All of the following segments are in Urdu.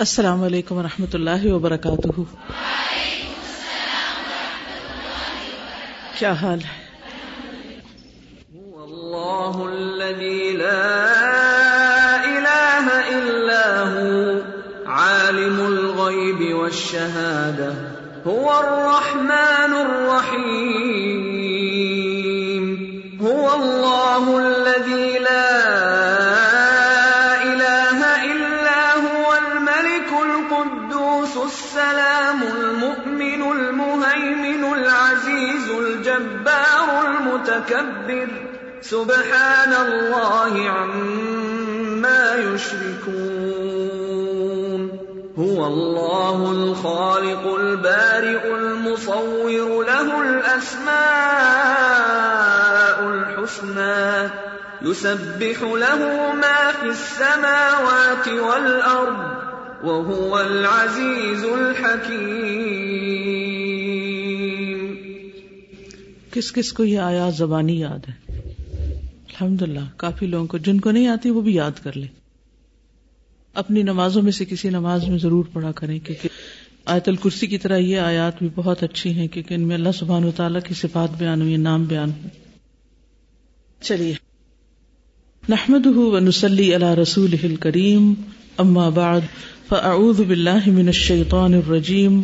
السلام علیکم و رحمۃ اللہ وبرکاتہ۔ کیا حال ہے؟ اللہ الذي لا الہ الا هو عالم الغیب والشہادہ، هو الرحمن الرحیم۔ سبحان الله عما يشركون هو الله الخالق البارئ المصور، له الأسماء الحسنى، يسبح له ما في السماوات والأرض وهو العزيز الحكيم. کس کس کو یہ آیات زبانی یاد ہے؟ الحمد للہ کافی لوگوں کو، جن کو نہیں آتی وہ بھی یاد کر لیں۔ اپنی نمازوں میں سے کسی نماز میں ضرور پڑھا کریں، کیونکہ آیت الکرسی کی طرح یہ آیات بھی بہت اچھی ہیں، کیونکہ ان میں اللہ سبحان و تعالیٰ کی صفات بیان ہوئی نام بیان ہوئی چلیے۔ نحمد و نسلی اللہ رسول کریم اما بعد، فاعوذ باللہ من الشیطان الرجیم،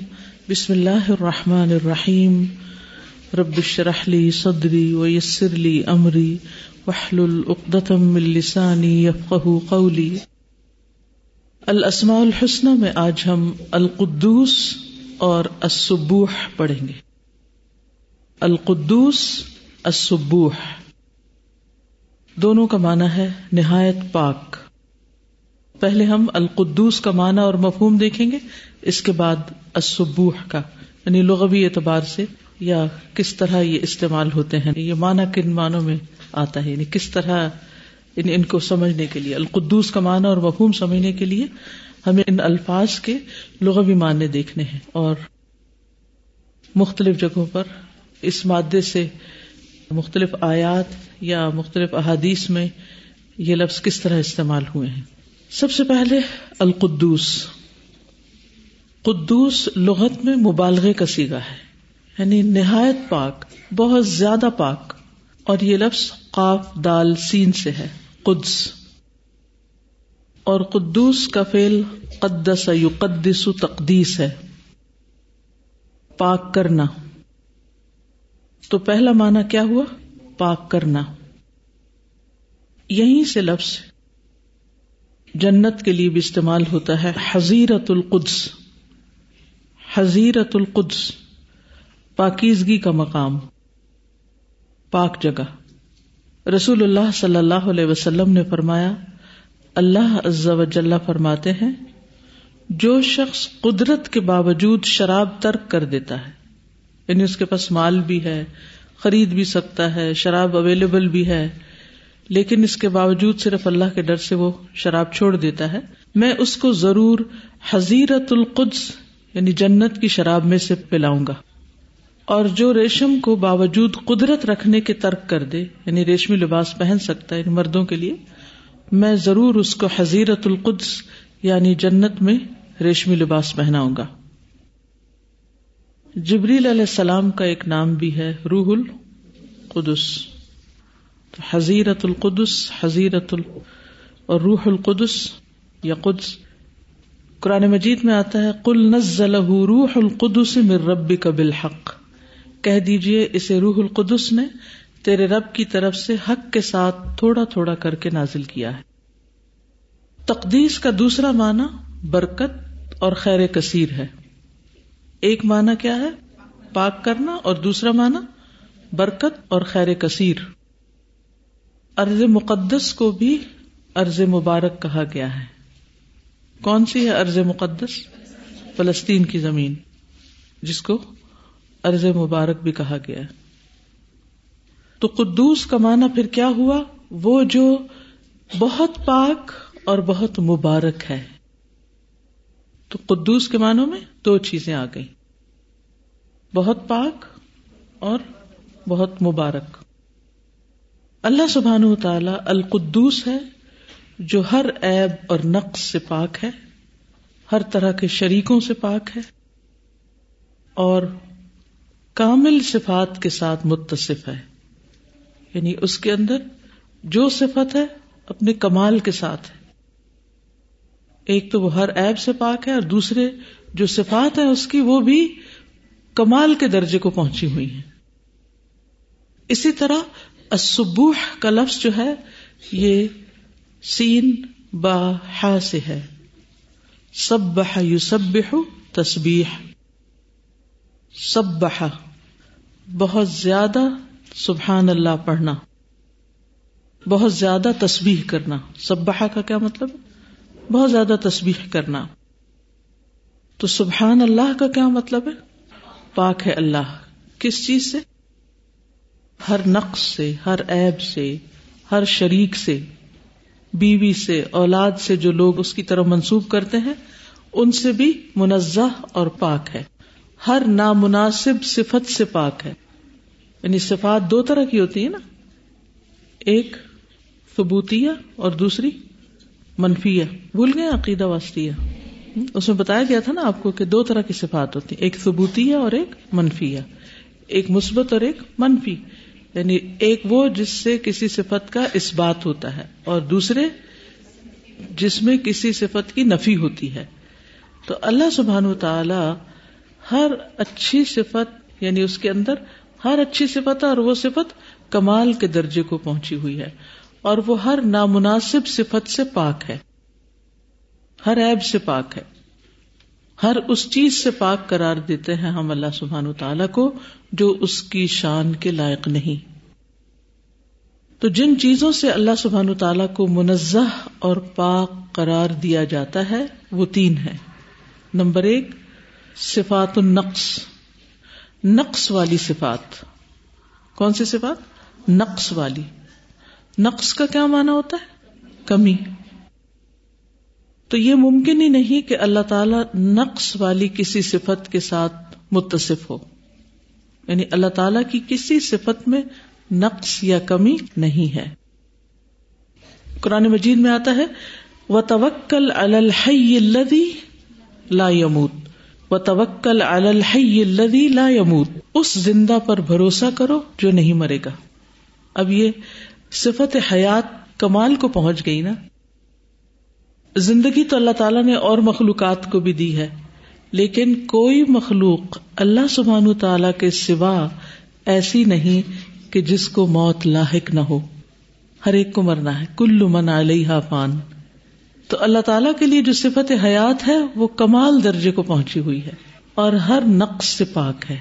بسم اللہ الرحمن الرحیم۔ رب اشرح لی صدری ویسر لی امری۔ واحلل عقدۃ من لسانی یفقهوا قولی الاسماء الحسنى میں آج ہم القدوس اور السبوح پڑھیں گے. القدوس، السبوح. دونوں کا معنی ہے نہایت پاک. پہلے ہم القدوس کا معنی اور مفہوم دیکھیں گے، اس کے بعد السبوح کا یعنی لغوی اعتبار سے یا کس طرح یہ استعمال ہوتے ہیں؟ یہ معنی کن معنوں میں آتا ہے؟ یعنی کس طرح ان ان کو سمجھنے کے لیے، القدوس کا معنی اور مفہوم سمجھنے کے لیے ہمیں ان الفاظ کے لغوی معنی دیکھنے ہیں اور مختلف جگہوں پر اس مادے سے مختلف آیات یا مختلف احادیث میں یہ لفظ کس طرح استعمال ہوئے ہیں؟ سب سے پہلے القدوس۔ قدوس لغت میں مبالغے کا سیگا ہے۔ یعنی نہایت پاک، بہت زیادہ پاک۔ اور یہ لفظ قاف، دال، سین سے ہے، قدس۔ اور قدوس کا فیل قدس، یقدس، تقدیس ہے۔ پاک کرنا۔ تو پہلا معنی کیا ہوا؟ پاک کرنا۔ یہیں سے لفظ جنت کے لیے بھی استعمال ہوتا ہے حزیرت القدس۔ حزیرت القدس۔ پاکیزگی کا مقام، پاک جگہ۔ رسول اللہ صلی اللہ علیہ وسلم نے فرمایا، اللہ عز و فرماتے ہیں، جو شخص قدرت کے باوجود شراب ترک کر دیتا ہے یعنی اس کے پاس مال بھی ہے، خرید بھی سکتا ہے، شراب اویلیبل بھی ہے، لیکن اس کے باوجود صرف اللہ کے ڈر سے وہ شراب چھوڑ دیتا ہے، میں اس کو ضرور حزیرت القدس یعنی جنت کی شراب میں سے پلاؤں گا۔ اور جو ریشم کو باوجود قدرت رکھنے کے ترک کر دے یعنی ریشمی لباس پہن سکتا ہے یعنی مردوں کے لیے، میں ضرور اس کو حزیرت القدس یعنی جنت میں ریشمی لباس پہناؤں گا۔ جبریل علیہ السلام کا ایک نام بھی ہے، روح القدس۔ تو حزیرت القدس حزیرت ال اور روح القدس یا قدس۔ قرآن مجید میں آتا ہے کل نزل روح القدس مر ربی کا بالحق۔ کہہ دیجیے اسے روح القدس نے تیرے رب کی طرف سے حق کے ساتھ تھوڑا تھوڑا کر کے نازل کیا ہے۔ تقدیس کا دوسرا معنی برکت اور خیر کثیر ہے۔ ایک معنی کیا ہے؟ پاک کرنا اور دوسرا معنی برکت اور خیر کثیر۔ ارض مقدس کو بھی ارض مبارک کہا گیا ہے۔ کون سی ہے ارض مقدس؟ فلسطین کی زمین۔ جس کو ارض مبارک بھی کہا گیا ہے۔ تو قدوس کا معنی پھر کیا ہوا؟ وہ جو بہت پاک اور بہت مبارک ہے۔ تو قدوس کے معنوں میں دو چیزیں آ گئی بہت پاک اور بہت مبارک۔ اللہ سبحان و تعالی القدوس ہے جو ہر عیب اور نقص سے پاک ہے، ہر طرح کے شریکوں سے پاک ہے اور کامل صفات کے ساتھ متصف ہے۔ یعنی اس کے اندر جو صفت ہے، اپنے کمال کے ساتھ ہے۔ ایک تو وہ ہر ایب سے پاک ہے اور دوسرے جو صفات ہے اس کی وہ بھی کمال کے درجے کو پہنچی ہوئی ہیں۔ اسی طرح اسبوح کا لفظ جو ہے، یہ سین با ہا سے ہے۔ سب بہ یو سب تسبیح۔ سب بہت زیادہ سبحان اللہ پڑھنا، بہت زیادہ تسبیح کرنا۔ سب کا کیا مطلب؟ بہت زیادہ تسبیح کرنا۔ تو سبحان اللہ کا کیا مطلب ہے؟ پاک ہے اللہ۔ کس چیز سے؟ ہر نقص سے، ہر عیب سے، ہر شریک سے، بیوی سے، اولاد سے جو لوگ اس کی طرف منسوب کرتے ہیں، ان سے بھی منزہ اور پاک ہے۔ ہر نامناسب صفت سے پاک ہے۔ یعنی صفات دو طرح کی ہوتی ہے نا۔ ایک ثبوتیہ اور دوسری منفیہ۔ بھول گئے عقیدہ واسطیہ۔ اس میں بتایا گیا تھا نا آپ کو کہ دو طرح کی صفات ہوتی ایک ثبوتیہ اور ایک منفیہ۔ ایک مثبت اور ایک منفی۔ یعنی ایک وہ جس سے کسی صفت کا اس بات ہوتا ہے اور دوسرے جس میں کسی صفت کی نفی ہوتی ہے۔ تو اللہ سبحان و تعالی ہر اچھی صفت یعنی اس کے اندر ہر اچھی صفت اور وہ صفت کمال کے درجے کو پہنچی ہوئی ہے اور وہ ہر نامناسب صفت سے پاک ہے۔ ہر عیب سے پاک ہے۔ ہر اس چیز سے پاک قرار دیتے ہیں ہم اللہ سبحان تعالی کو جو اس کی شان کے لائق نہیں۔ تو جن چیزوں سے اللہ سبحان تعالی کو منزہ اور پاک قرار دیا جاتا ہے، وہ تین ہے نمبر ایک صفات النقص، نقص والی صفات۔ کون سی صفات؟ نقص والی۔ نقص کا کیا مانا ہوتا ہے؟ کمی۔ تو یہ ممکن ہی نہیں کہ اللہ تعالی نقص والی کسی صفت کے ساتھ متصف ہو۔ یعنی اللہ تعالی کی کسی صفت میں نقص یا کمی نہیں ہے۔ قرآن مجید میں آتا ہے وہ توکل الدی لا یموت و توکل الدی لا یموت۔ اس زندہ پر بھروسہ کرو جو نہیں مرے گا۔ اب یہ صفت حیات کمال کو پہنچ گئی نا۔ زندگی تو اللہ تعالیٰ نے اور مخلوقات کو بھی دی ہے، لیکن کوئی مخلوق اللہ سبحان تعالی کے سوا ایسی نہیں کہ جس کو موت لاحق نہ ہو۔ ہر ایک کو مرنا ہے۔ کلو من علیہ فان۔ تو اللہ تعالیٰ کے لیے جو صفت حیات ہے وہ کمال درجے کو پہنچی ہوئی ہے اور ہر نقص سے پاک ہے۔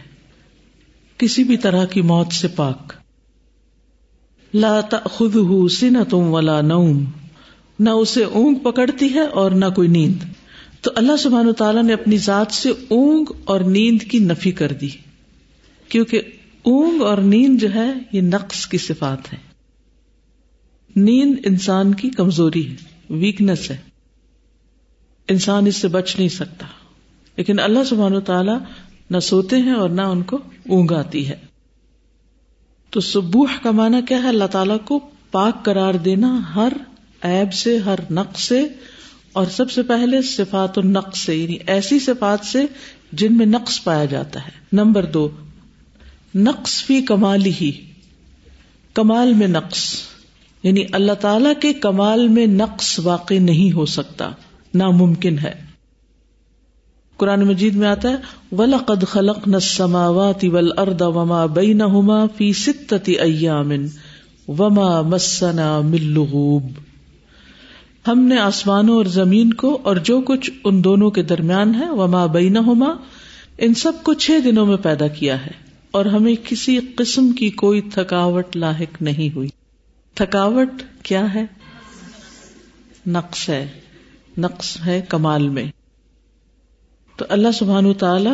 کسی بھی طرح کی موت سے پاک۔ لا تأخذه سنة ولا نوم۔ نہ اسے اونگ پکڑتی ہے اور نہ کوئی نیند۔ تو اللہ سبحانہ تعالیٰ نے اپنی ذات سے اونگ اور نیند کی نفی کر دی۔ کیونکہ اونگ اور نیند جو ہے یہ نقص کی صفات ہے نیند انسان کی کمزوری ہے۔ ویکنیس ہے۔ انسان اس سے بچ نہیں سکتا۔ لیکن اللہ سبحان تعالیٰ نہ سوتے ہیں اور نہ ان کو اونگ آتی ہے۔ تو سبوح کا معنی کیا ہے؟ اللہ تعالیٰ کو پاک قرار دینا ہر ایب سے، ہر نقص سے۔ اور سب سے پہلے صفات النقص سے یعنی ایسی صفات سے جن میں نقص پایا جاتا ہے۔ نمبر دو، نقص فی کمال ہی، کمال میں نقص۔ یعنی اللہ تعالی کے کمال میں نقص واقع نہیں ہو سکتا، ناممکن ہے۔ قرآن مجید میں آتا ہے، وَلَقَدْ خَلَقْنَا السَّمَاوَاتِ وَالْأَرْضَ وَمَا بَيْنَهُمَا فِي سِتَّةِ أَيَّامٍ وَمَا مَسَّنَا مِن لُغُوبٍ۔ ہم نے آسمانوں اور زمین کو اور جو کچھ ان دونوں کے درمیان ہے، وما بینہما ان سب کو چھ دنوں میں پیدا کیا ہے۔ اور ہمیں کسی قسم کی کوئی تھکاوٹ لاحق نہیں ہوئی۔ تھکاوٹ کیا ہے؟ نقص ہے۔ نقص ہے کمال میں۔ تو اللہ سبحان تعالی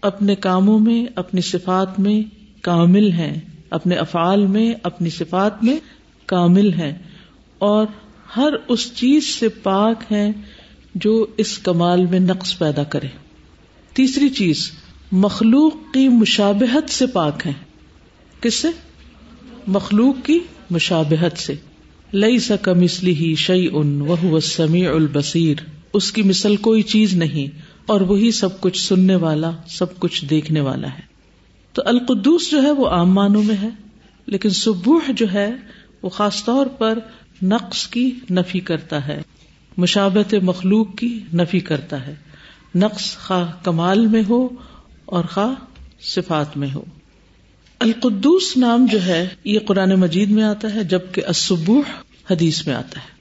اپنے کاموں میں، اپنی صفات میں کامل ہے اپنے افعال میں، اپنی صفات میں کامل ہے اور ہر اس چیز سے پاک ہے جو اس کمال میں نقص پیدا کرے۔ تیسری چیز، مخلوق کی مشابہت سے پاک ہے کس سے؟ مخلوق کی مشابہت سے۔ لئی سکم اسلی ہی شعی ان وہ سمیع البصیر۔ اس کی مثل کوئی چیز نہیں اور وہی سب کچھ سننے والا، سب کچھ دیکھنے والا ہے۔ تو القدوس جو ہے وہ عام معنوں میں ہے، لیکن سبوح جو ہے وہ خاص طور پر نقص کی نفی کرتا ہے مشابت مخلوق کی نفی کرتا ہے۔ نقص خواہ کمال میں ہو اور خواہ صفات میں ہو۔ القدوس نام جو ہے، یہ قرآن مجید میں آتا ہے، جبکہ اسبوح حدیث میں آتا ہے۔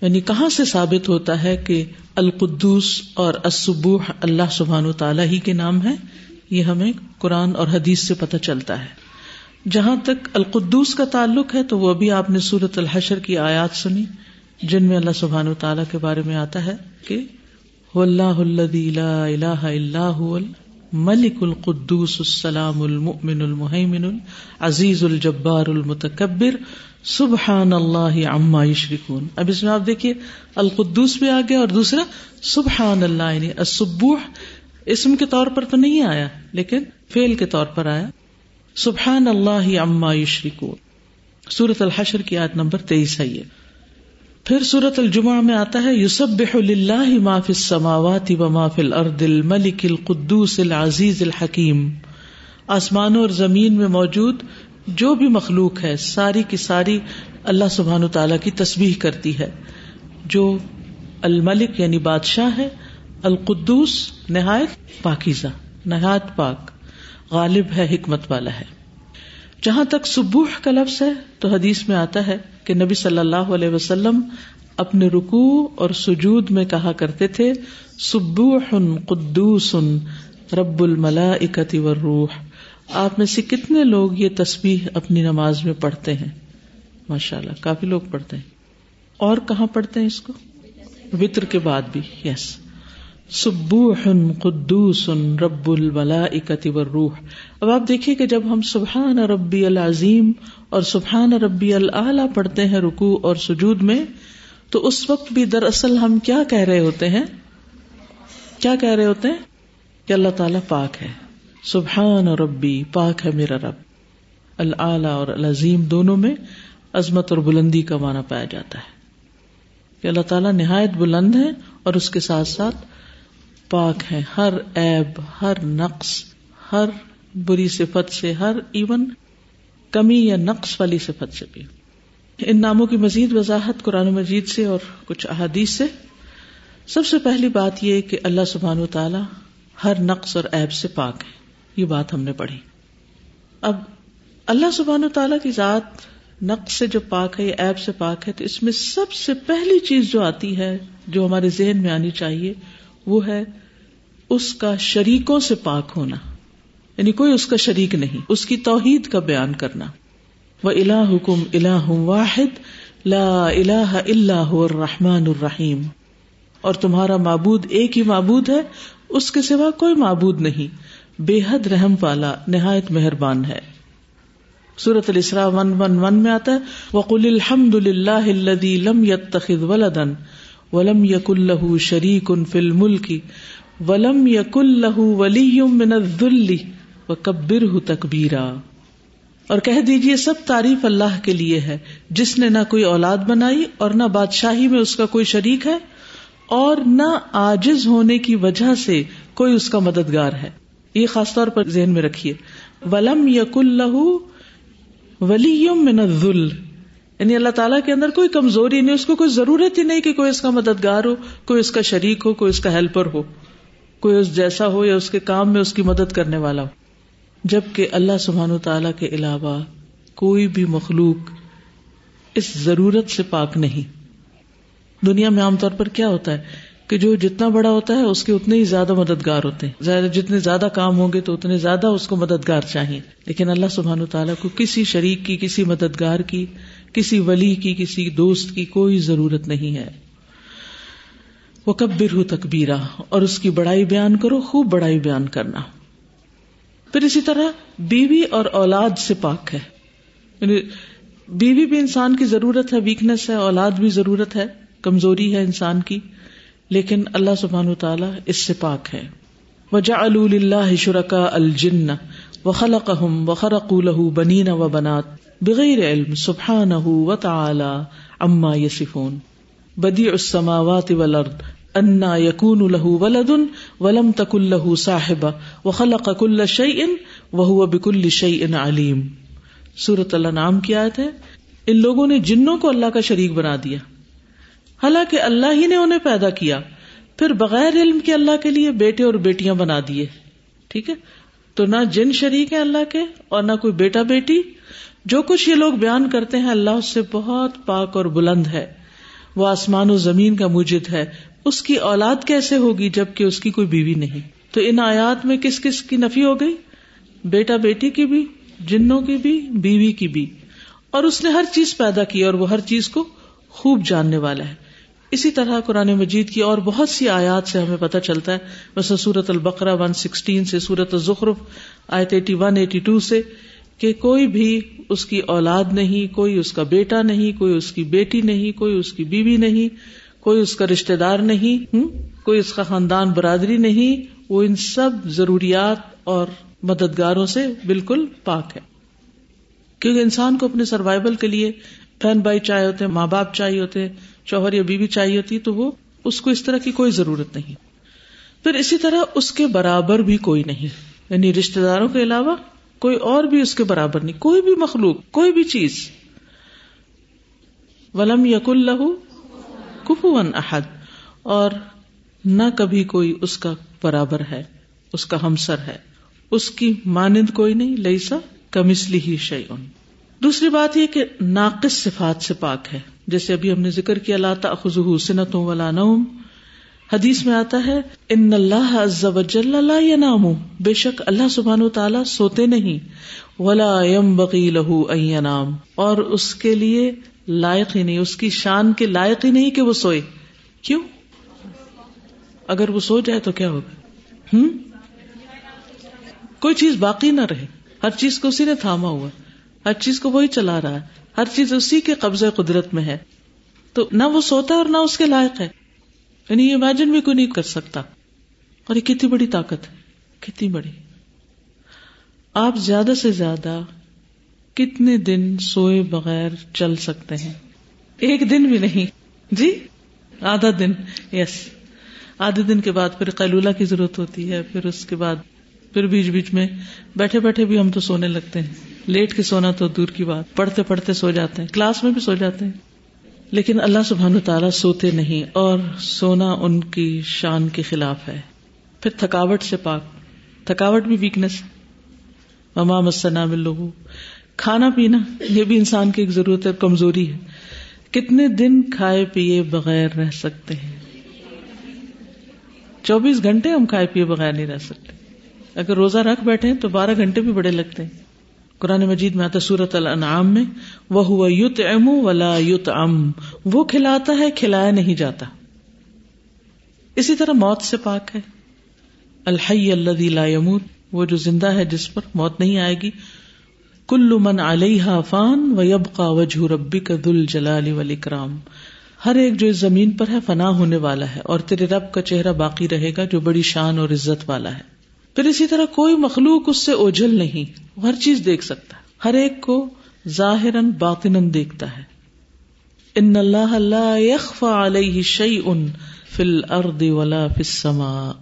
یعنی کہاں سے ثابت ہوتا ہے کہ القدوس اور اسبوح اللہ سبحان و تعالی ہی کے نام ہے یہ ہمیں قرآن اور حدیث سے پتہ چلتا ہے۔ جہاں تک القدوس کا تعلق ہے، تو وہ ابھی آپ نے سورت الحشر کی آیات سنی، جن میں اللہ سبحان و تعالیٰ کے بارے میں آتا ہے کہ اللہ اللہ اللہ ملک القدوس السلام المؤمن المحمن العزیز الجبار المتکبر، سبحان اللہ عما یشرکون۔ اب اس میں آپ دیکھیے، القدوس بھی آ گیا اور دوسرا، سبحان اللہ یعنی السبوح۔ اسم کے طور پر تو نہیں آیا، لیکن فیل کے طور پر آیا۔ سبحان اللہ عما یشرکون۔ سورت الحشر کی آیت نمبر تیئیس ہے یہ۔ پھر سورت الجمعہ میں آتا ہے یوسب اللہ ما فی السماوات و ما فی الارض الملک القدوس العزیز الحکیم۔ آسمانوں اور زمین میں موجود جو بھی مخلوق ہے، ساری کی ساری اللہ سبحان و تعالی کی تسبیح کرتی ہے۔ جو الملک یعنی بادشاہ ہے، القدوس نہایت پاکیزہ، نہایت پاک، غالب ہے، حکمت والا ہے۔ جہاں تک سبوح کا لفظ ہے، تو حدیث میں آتا ہے کہ نبی صلی اللہ علیہ وسلم اپنے رکو اور سجود میں کہا کرتے تھے سبوح قدوس رب الملا اکتی روح آپ میں سے کتنے لوگ یہ تصویر اپنی نماز میں پڑھتے ہیں؟ ماشاء اللہ کافی لوگ پڑھتے ہیں۔ اور کہاں پڑھتے ہیں اس کو؟ وطر کے بعد بھی یس سبوح قدوس رب البلا اکتی روح اب آپ دیکھیے کہ جب ہم سبحان ربی العظیم اور سبحان ربی اللہ پڑھتے ہیں رکو اور سجود میں، تو اس وقت بھی دراصل ہم کیا کہہ رہے ہوتے ہیں؟ کیا کہہ رہے ہوتے ہیں؟ کہ اللہ تعالیٰ پاک ہے۔ سبحان اور ربی، پاک ہے میرا رب۔ العلی اور العظیم دونوں میں عظمت اور بلندی کا معنی پایا جاتا ہے۔ کہ اللہ تعالیٰ نہایت بلند ہے اور اس کے ساتھ ساتھ پاک ہے، ہر ایب ہر نقص، ہر بری صفت سے، ہر ایون کمی یا نقص والی صفت سے بھی۔ ان ناموں کی مزید وضاحت قرآن مجید سے اور کچھ احادیث سے۔ سب سے پہلی بات یہ کہ اللہ سبحان و تعالی ہر نقص اور ایب سے پاک ہے۔ یہ بات ہم نے پڑھی۔ اب اللہ سبحان و تعالیٰ کی ذات نقص سے جو پاک ہے یا ایب سے پاک ہے، تو اس میں سب سے پہلی چیز جو آتی ہے، جو ہمارے ذہن میں آنی چاہیے وہ ہے اس کا شریکوں سے پاک ہونا۔ یعنی کوئی اس کا شریک نہیں، اس کی توحید کا بیان کرنا۔ وہ الا حکم اللہ واحد، لا الہ اللہ الرحمن الرحیم۔ اور تمہارا معبود ایک ہی معبود ہے، اس کے سوا کوئی معبود نہیں۔ بے حد رحم والا، نہایت مہربان ہے۔ سورت السرا ون ون ون میں آتا ہے، وقل الحمد للہ لم يتخذ ولدن ولم یق اللہ شریک ان فل ملکی ولم یق اللہ ولی من الذل وکبر تکبیرا۔ اور کہہ دیجیے سب تعریف اللہ کے لیے ہے، جس نے نہ کوئی اولاد بنائی اور نہ بادشاہی میں اس کا کوئی شریک ہے، اور نہ آجز ہونے کی وجہ سے کوئی اس کا مددگار ہے۔ یہ خاص طور پر ذہن میں رکھیے۔ ولم یق اللہ ولی من الذل۔ یعنی اللہ تعالیٰ کے اندر کوئی کمزوری نہیں، اس کو کوئی ضرورت ہی نہیں کہ کوئی اس کا مددگار ہو، کوئی اس کا شریک ہو، کوئی اس کا ہیلپر ہو، کوئی اس جیسا ہو یا اس کے کام میں اس کی مدد کرنے والا ہو۔ جبکہ اللہ سبحان و تعالی کے علاوہ کوئی بھی مخلوق اس ضرورت سے پاک نہیں۔ دنیا میں عام طور پر کیا ہوتا ہے کہ جو جتنا بڑا ہوتا ہے، اس کے اتنے ہی زیادہ مددگار ہوتے ہیں۔ جتنے زیادہ کام ہوں گے تو اتنے زیادہ اس کو مددگار چاہیے لیکن اللہ سبحان تعالیٰ کو کسی شریک کی، کسی مددگار کی کسی ولی کی، کسی دوست کی کوئی ضرورت نہیں ہے۔ وہ کبر ہو تکبیرا اور اس کی بڑائی بیان کرو، خوب بڑائی بیان کرنا۔ پھر اسی طرح بیوی اور اولاد سے پاک ہے۔ یعنی بیوی بھی انسان کی ضرورت ہے ویکنیس ہے، اولاد بھی ضرورت ہے، کمزوری ہے انسان کی۔ لیکن اللہ سبحان تعالیٰ اس سے پاک ہے۔ وجا اللہ شرکا الجن و خلق و خرق بنین و بنات۔ بغیر علم سبحان و تعالی اما یسفون بدی السماوات والارض انا یقون الہ ولد ولم تک اللہ صاحب و خلق کل شعی ان وہ بک الشعی ان علیم. سورت اللہ نام کی آیت ہے. ان لوگوں نے جنوں کو اللہ کا شریک بنا دیا. حالانکہ اللہ ہی نے انہیں پیدا کیا. پھر بغیر علم کے اللہ کے لیے بیٹے اور بیٹیاں بنا دیے. ٹھیک ہے؟ تو نہ جن شریک ہیں اللہ کے اور نہ کوئی بیٹا بیٹی جو کچھ یہ لوگ بیان کرتے ہیں اللہ اس سے بہت پاک اور بلند ہے۔ وہ آسمان و زمین کا مجد ہے۔ اس کی اولاد کیسے ہوگی جبکہ اس کی کوئی بیوی نہیں؟ تو ان آیات میں کس کس کی نفی ہو گئی؟ بیٹا بیٹی کی بھی، جنوں کی بھی، بیوی کی بھی۔ اور اس نے ہر چیز پیدا کی اور وہ ہر چیز کو خوب جاننے والا ہے۔ اسی طرح قرآن مجید کی اور بہت سی آیات سے ہمیں پتہ چلتا ہے۔ ویسے سورت البقرا ون سکسٹین سے سورت الزخرف آیت ایٹی ون ایٹی ٹو سے۔ کہ کوئی بھی اس کی اولاد نہیں، کوئی اس کا بیٹا نہیں، کوئی اس کی بیٹی نہیں، کوئی اس کی بیوی نہیں، کوئی اس کا رشتے دار نہیں کوئی اس کا خاندان برادری نہیں، وہ ان سب ضروریات اور مددگاروں سے بالکل پاک ہے۔ کیونکہ انسان کو اپنے سروائبل کے لیے بہن بھائی چاہے ہوتے، ماں باپ چاہیے ہوتے، شوہر یا بیوی چاہیے ہوتی، تو وہ اس کو اس طرح کی کوئی ضرورت نہیں۔ پھر اسی طرح اس کے برابر بھی کوئی نہیں۔ یعنی رشتے داروں کے علاوہ کوئی اور بھی اس کے برابر نہیں، کوئی بھی مخلوق، کوئی بھی چیز۔ ولم یق اللہ کفون احد اور نہ کبھی کوئی اس کا برابر ہے، اس کا ہمسر ہے۔ اس کی مانند کوئی نہیں لئی سا کمسلی ہی شعیون دوسری بات یہ کہ ناقص صفات سے پاک ہے۔ جیسے ابھی ہم نے ذکر کیا لاتا خزو سنتوں والا نوم۔ حدیث میں آتا ہے، ان اللہ عز وجل لا ینام. بے شک اللہ سبحانہ و تعالی سوتے نہیں۔ ولا ينبغي له ان ينام۔ اور اس کے لیے لائق ہی نہیں، اس کی شان کے لائق ہی نہیں کہ وہ سوئے۔ کیوں؟ اگر وہ سو جائے تو کیا ہوگا؟ ہم؟ کوئی چیز باقی نہ رہے۔ ہر چیز کو اسی نے تھاما ہوا۔ ہر چیز کو وہی چلا رہا ہے۔ ہر چیز اسی کے قبضہ قدرت میں ہے۔ تو نہ وہ سوتا ہے اور نہ اس کے لائق ہے۔ یعنی یہ امیجن بھی کوئی نہیں کر سکتا۔ اور یہ کتنی بڑی طاقت ہے، کتنی بڑی۔ آپ زیادہ سے زیادہ کتنے دن سوئے بغیر چل سکتے ہیں؟ ایک دن بھی نہیں۔ جی؟ آدھا دن۔ یس آدھے دن کے بعد پھر قیلولہ کی ضرورت ہوتی ہے، پھر اس کے بعد پھر بیچ بیچ میں بیٹھے بیٹھے بھی ہم تو سونے لگتے ہیں۔ لیٹ کے سونا تو دور کی بات۔ پڑھتے پڑھتے سو جاتے ہیں۔ کلاس میں بھی سو جاتے ہیں۔ لیکن اللہ سبحان تعالیٰ سوتے نہیں اور سونا ان کی شان کے خلاف ہے۔ پھر تھکاوٹ سے پاک۔ تھکاوٹ بھی ویکنیس مما مسنا لوگوں کھانا پینا، یہ بھی انسان کی ایک ضرورت ہے کمزوری ہے۔ کتنے دن کھائے پیے بغیر رہ سکتے ہیں؟ چوبیس گھنٹے ہم کھائے پیے بغیر نہیں رہ سکتے۔ اگر روزہ رکھ بیٹھے تو بارہ گھنٹے بھی بڑے لگتے ہیں۔ قرآن مجید میں آتا سورت الانعام میں وہ ہوا یوت ام ولا یوت ام وہ کھلاتا ہے، کھلایا نہیں جاتا۔ اسی طرح موت سے پاک ہے۔ الحی اللہ لا يموت وہ جو زندہ ہے، جس پر موت نہیں آئے گی۔ کل من علیہ فان و یبقا وجہ ربی کا دل جلال والاکرام۔ ہر ایک جو اس زمین پر ہے، فنا ہونے والا ہے۔ اور تیرے رب کا چہرہ باقی رہے گا، جو بڑی شان اور عزت والا ہے۔ پھر اسی طرح کوئی مخلوق اس سے اوجھل نہیں، وہ ہر چیز دیکھ سکتا ہے۔ ہر ایک کو ظاہر باطن دیکھتا ہے۔ ان اللہ علیہ ان فل ارد ولا فما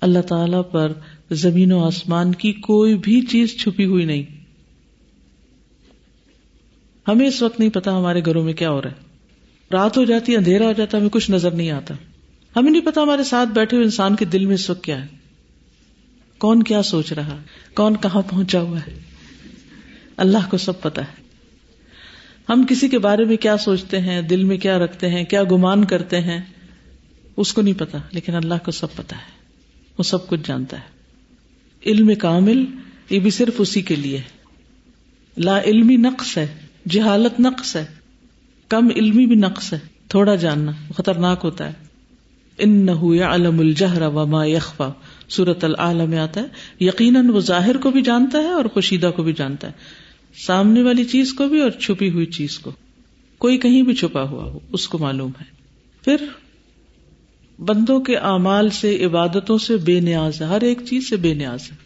اللہ تعالی پر زمین و آسمان کی کوئی بھی چیز چھپی ہوئی نہیں۔ ہمیں اس وقت نہیں پتا ہمارے گھروں میں کیا ہو رہا ہے۔ رات ہو جاتی، اندھیرا ہو جاتا، ہمیں کچھ نظر نہیں آتا۔ ہمیں نہیں پتا ہمارے ساتھ بیٹھے ہوئے انسان کے دل میں اس وقت کیا ہے۔ کون کیا سوچ رہا کون کہاں پہنچا ہوا ہے؟ اللہ کو سب پتا ہے۔ ہم کسی کے بارے میں کیا سوچتے ہیں؟ دل میں کیا رکھتے ہیں؟ کیا گمان کرتے ہیں؟ اس کو نہیں پتا لیکن اللہ کو سب پتا ہے۔ وہ سب کچھ جانتا ہے۔ علم کامل یہ بھی صرف اسی کے لیے لا علمی نقص ہے، جہالت نقص ہے۔ کم علمی بھی نقص ہے۔ تھوڑا جاننا خطرناک ہوتا ہے۔ ان نہ علم الجہر وما یخفا۔ سورت العال میں آتا ہے، یقیناً وہ ظاہر کو بھی جانتا ہے اور خوشیدہ کو بھی جانتا ہے۔ سامنے والی چیز کو بھی اور چھپی ہوئی چیز کو۔ کوئی کہیں بھی چھپا ہوا ہو، اس کو معلوم ہے۔ پھر بندوں کے اعمال سے، عبادتوں سے بے نیاز ہے، ہر ایک چیز سے بے نیاز ہے۔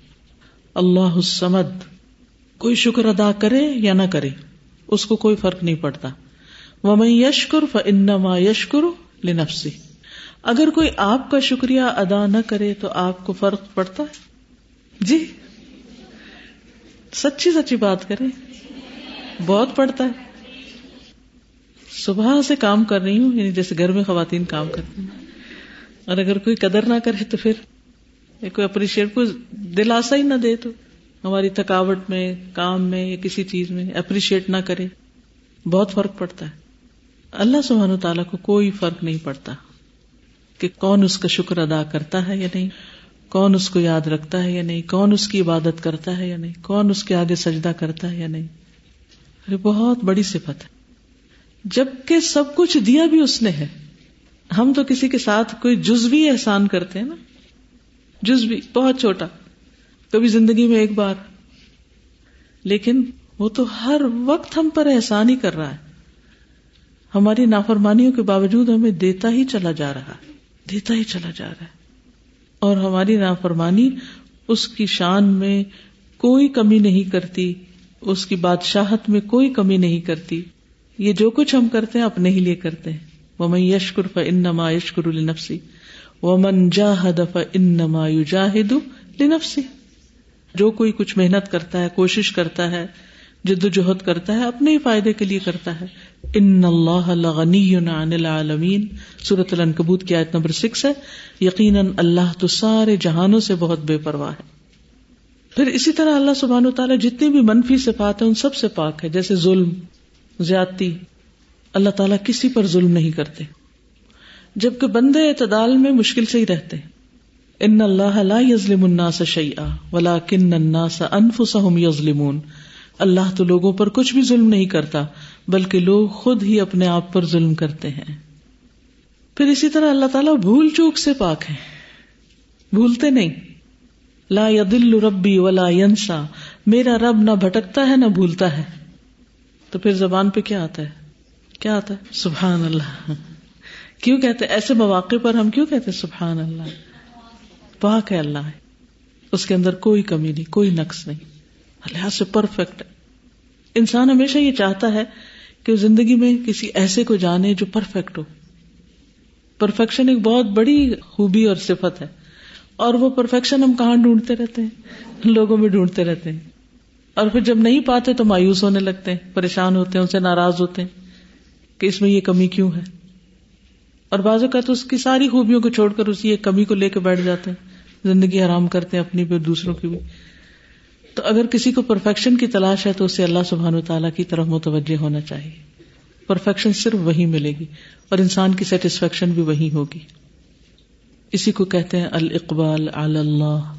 اللہ سمد کوئی شکر ادا کرے یا نہ کرے، اس کو کوئی فرق نہیں پڑتا۔ وہ میں یشکر انما یشکر لنفسی اگر کوئی آپ کا شکریہ ادا نہ کرے تو آپ کو فرق پڑتا ہے؟ جی۔ سچی سچی بات کریں، بہت پڑتا ہے۔ صبح سے کام کر رہی ہوں یعنی جیسے گھر میں خواتین کام کرتی ہیں۔ اور اگر کوئی قدر نہ کرے تو پھر کوئی اپریشیٹ کو دلاسا ہی نہ دے تو ہماری تھکاوٹ میں، کام میں یا کسی چیز میں اپریشیٹ نہ کرے۔ بہت فرق پڑتا ہے۔ اللہ سبحانہ و تعالیٰ کو کوئی فرق نہیں پڑتا۔ کہ کون اس کا شکر ادا کرتا ہے یا نہیں؟ کون اس کو یاد رکھتا ہے یا نہیں؟ کون اس کی عبادت کرتا ہے یا نہیں؟ کون اس کے آگے سجدہ کرتا ہے یا نہیں؟ یہ بہت بڑی صفت ہے۔ جبکہ سب کچھ دیا بھی اس نے ہے۔ ہم تو کسی کے ساتھ کوئی جزوی احسان کرتے ہیں نا۔ جزوی بہت چھوٹا۔ کبھی زندگی میں ایک بار۔ لیکن وہ تو ہر وقت ہم پر احسان ہی کر رہا ہے۔ ہماری نافرمانیوں کے باوجود ہمیں دیتا ہی چلا جا رہا ہے۔ دیتا ہی چلا جا رہا ہے۔ اور ہماری نافرمانی اس کی شان میں کوئی کمی نہیں کرتی، اس کی بادشاہت میں کوئی کمی نہیں کرتی۔ یہ جو کچھ ہم کرتے ہیں، اپنے ہی لیے کرتے ہیں۔ وہ میں یشکر ف انما یشکر النفسی وہ من جاہد ف انما یجاہد لنفسی جو کوئی کچھ محنت کرتا ہے، کوشش کرتا ہے، جد و جہد کرتا ہے، اپنے ہی فائدے کے لیے کرتا ہے۔ ان اللہ غنی عن العالمین۔ سورت العنکبوت کی آیت نمبر سکس ہے۔ یقیناً اللہ تو سارے جہانوں سے بہت بے پرواہ ہے۔ پھر اسی طرح اللہ سبحانہ و تعالیٰ جتنی بھی منفی صفات ہیں، ان سب سے پاک ہے۔ جیسے ظلم، زیادتی، اللہ تعالیٰ کسی پر ظلم نہیں کرتے۔ جبکہ بندے اعتدال میں مشکل سے ہی رہتے۔ ان اللہ لا یظلم الناس شیئا ولکن الناس انفسهم یظلمون۔ اللہ تو لوگوں پر کچھ بھی ظلم نہیں کرتا، بلکہ لوگ خود ہی اپنے آپ پر ظلم کرتے ہیں۔ پھر اسی طرح اللہ تعالیٰ بھول چوک سے پاک ہے بھولتے نہیں۔ لا یدل ربی ولا ینسا، میرا رب نہ بھٹکتا ہے نہ بھولتا ہے۔ تو پھر زبان پہ کیا آتا ہے؟ کیا آتا ہے؟ سبحان اللہ۔ کیوں کہتے ایسے مواقع پر ہم کیوں کہتے سبحان اللہ؟ پاک ہے اللہ۔ اس کے اندر کوئی کمی نہیں، کوئی نقص نہیں۔ اللہ سے پرفیکٹ ہے۔ انسان ہمیشہ یہ چاہتا ہے کہ زندگی میں کسی ایسے کو جانے جو پرفیکٹ ہو۔ پرفیکشن ایک بہت بڑی خوبی اور صفت ہے۔ اور وہ پرفیکشن ہم کہاں ڈھونڈتے رہتے ہیں؟ لوگوں میں ڈھونڈتے رہتے ہیں۔ اور پھر جب نہیں پاتے تو مایوس ہونے لگتے ہیں، پریشان ہوتے ہیں، ان سے ناراض ہوتے ہیں کہ اس میں یہ کمی کیوں ہے۔ اور بازو کا تو اس کی ساری خوبیوں کو چھوڑ کر اسی ایک کمی کو لے کے بیٹھ جاتے ہیں۔ زندگی آرام کرتے ہیں اپنی بھی دوسروں کی بھی۔ تو اگر کسی کو پرفیکشن کی تلاش ہے تو اسے اللہ سبحان و تعالیٰ کی طرف متوجہ ہونا چاہیے۔ پرفیکشن صرف وہی ملے گی اور انسان کی سیٹسفیکشن بھی وہی ہوگی۔ اسی کو کہتے ہیں الاقبال اللہ۔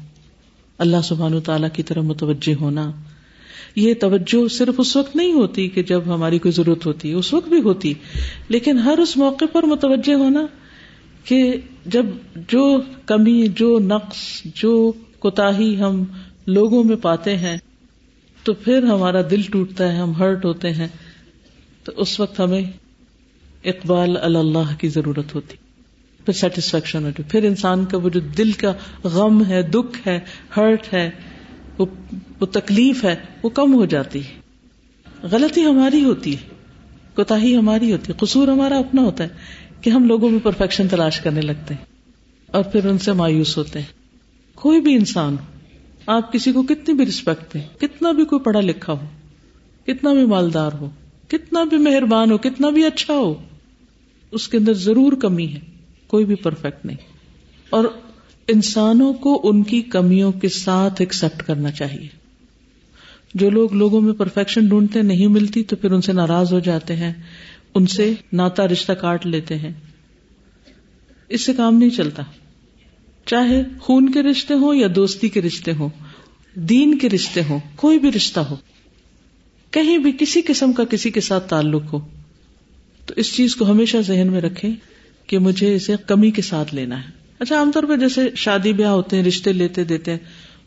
اللہ سبحان و تعالیٰ کی طرف متوجہ ہونا۔ یہ توجہ صرف اس وقت نہیں ہوتی کہ جب ہماری کوئی ضرورت ہوتی، اس وقت بھی ہوتی، لیکن ہر اس موقع پر متوجہ ہونا کہ جب جو کمی، جو نقص، جو کوتا ہم لوگوں میں پاتے ہیں، تو پھر ہمارا دل ٹوٹتا ہے، ہم ہرٹ ہوتے ہیں۔ تو اس وقت ہمیں اقبال اللہ کی ضرورت ہوتی۔ پھر سیٹسفیکشن ہوتی۔ پھر انسان کا وہ جو دل کا غم ہے، دکھ ہے، ہرٹ ہے، وہ وہ تکلیف ہے، وہ کم ہو جاتی۔ ہے غلطی ہماری ہوتی ہے کوتا ہی ہماری ہوتی ہے، قصور ہمارا اپنا ہوتا ہے کہ ہم لوگوں میں پرفیکشن تلاش کرنے لگتے ہیں اور پھر ان سے مایوس ہوتے ہیں۔ کوئی بھی انسان ہو آپ کسی کو کتنی بھی ریسپیکٹ دیں، کتنا بھی کوئی پڑھا لکھا ہو، کتنا بھی مالدار ہو، کتنا بھی مہربان ہو، کتنا بھی اچھا ہو، اس کے اندر ضرور کمی ہے، کوئی بھی پرفیکٹ نہیں۔ اور انسانوں کو ان کی کمیوں کے ساتھ ایکسپٹ کرنا چاہیے۔ جو لوگ لوگوں میں پرفیکشن ڈھونڈتے نہیں ملتی تو پھر ان سے ناراض ہو جاتے ہیں، ان سے ناتا رشتہ کاٹ لیتے ہیں۔ اس سے کام نہیں چلتا۔ چاہے خون کے رشتے ہوں یا دوستی کے رشتے ہوں، دین کے رشتے ہوں، کوئی بھی رشتہ ہو، کہیں بھی کسی قسم کا کسی کے ساتھ تعلق ہو، تو اس چیز کو ہمیشہ ذہن میں رکھے کہ مجھے اسے کمی کے ساتھ لینا ہے۔ اچھا عام طور پہ جیسے شادی بیاہ ہوتے ہیں، رشتے لیتے دیتے ہیں،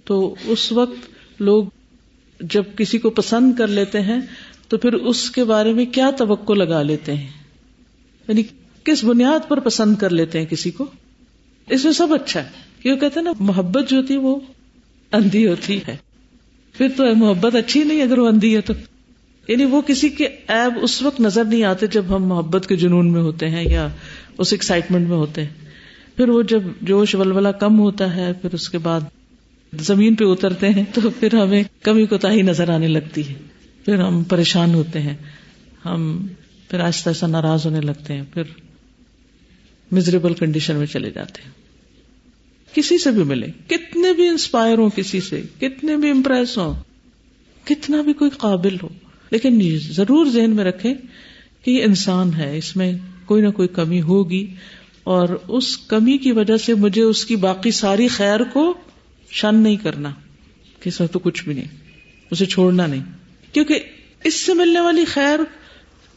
تو اس وقت لوگ جب کسی کو پسند کر لیتے ہیں، تو پھر اس کے بارے میں کیا توقع لگا لیتے ہیں؟ یعنی کس بنیاد پر پسند کر لیتے ہیں کسی کو؟ اس میں سب اچھا ہے۔ کیوں کہتے ہیں نا، محبت جو ہوتی ہے وہ اندھی ہوتی ہے۔ پھر تو محبت اچھی نہیں اگر وہ اندھی ہے تو۔ یعنی وہ کسی کے ایب اس وقت نظر نہیں آتے جب ہم محبت کے جنون میں ہوتے ہیں یا اس ایکسائٹمنٹ میں ہوتے ہیں۔ پھر وہ جب جوش ولولا کم ہوتا ہے، پھر اس کے بعد زمین پہ اترتے ہیں تو پھر ہمیں کمی کوتا ہی نظر آنے لگتی ہے۔ پھر ہم پریشان ہوتے ہیں۔ ہم پھر آہستہ آہستہ ناراض ہونے لگتے ہیں۔ پھر مزریبل کنڈیشن میں چلے جاتے ہیں۔ کسی سے بھی ملے کتنے بھی انسپائر ہوں کسی سے، کتنے بھی امپریس ہوں، کتنا بھی کوئی قابل ہو۔ لیکن ضرور ذہن میں رکھے کہ یہ انسان ہے۔ اس میں کوئی نہ کوئی کمی ہوگی۔ اور اس کمی کی وجہ سے مجھے اس کی باقی ساری خیر کو شن نہیں کرنا۔ کہ سر تو کچھ بھی نہیں۔ اسے چھوڑنا نہیں۔ کیونکہ اس سے ملنے والی خیر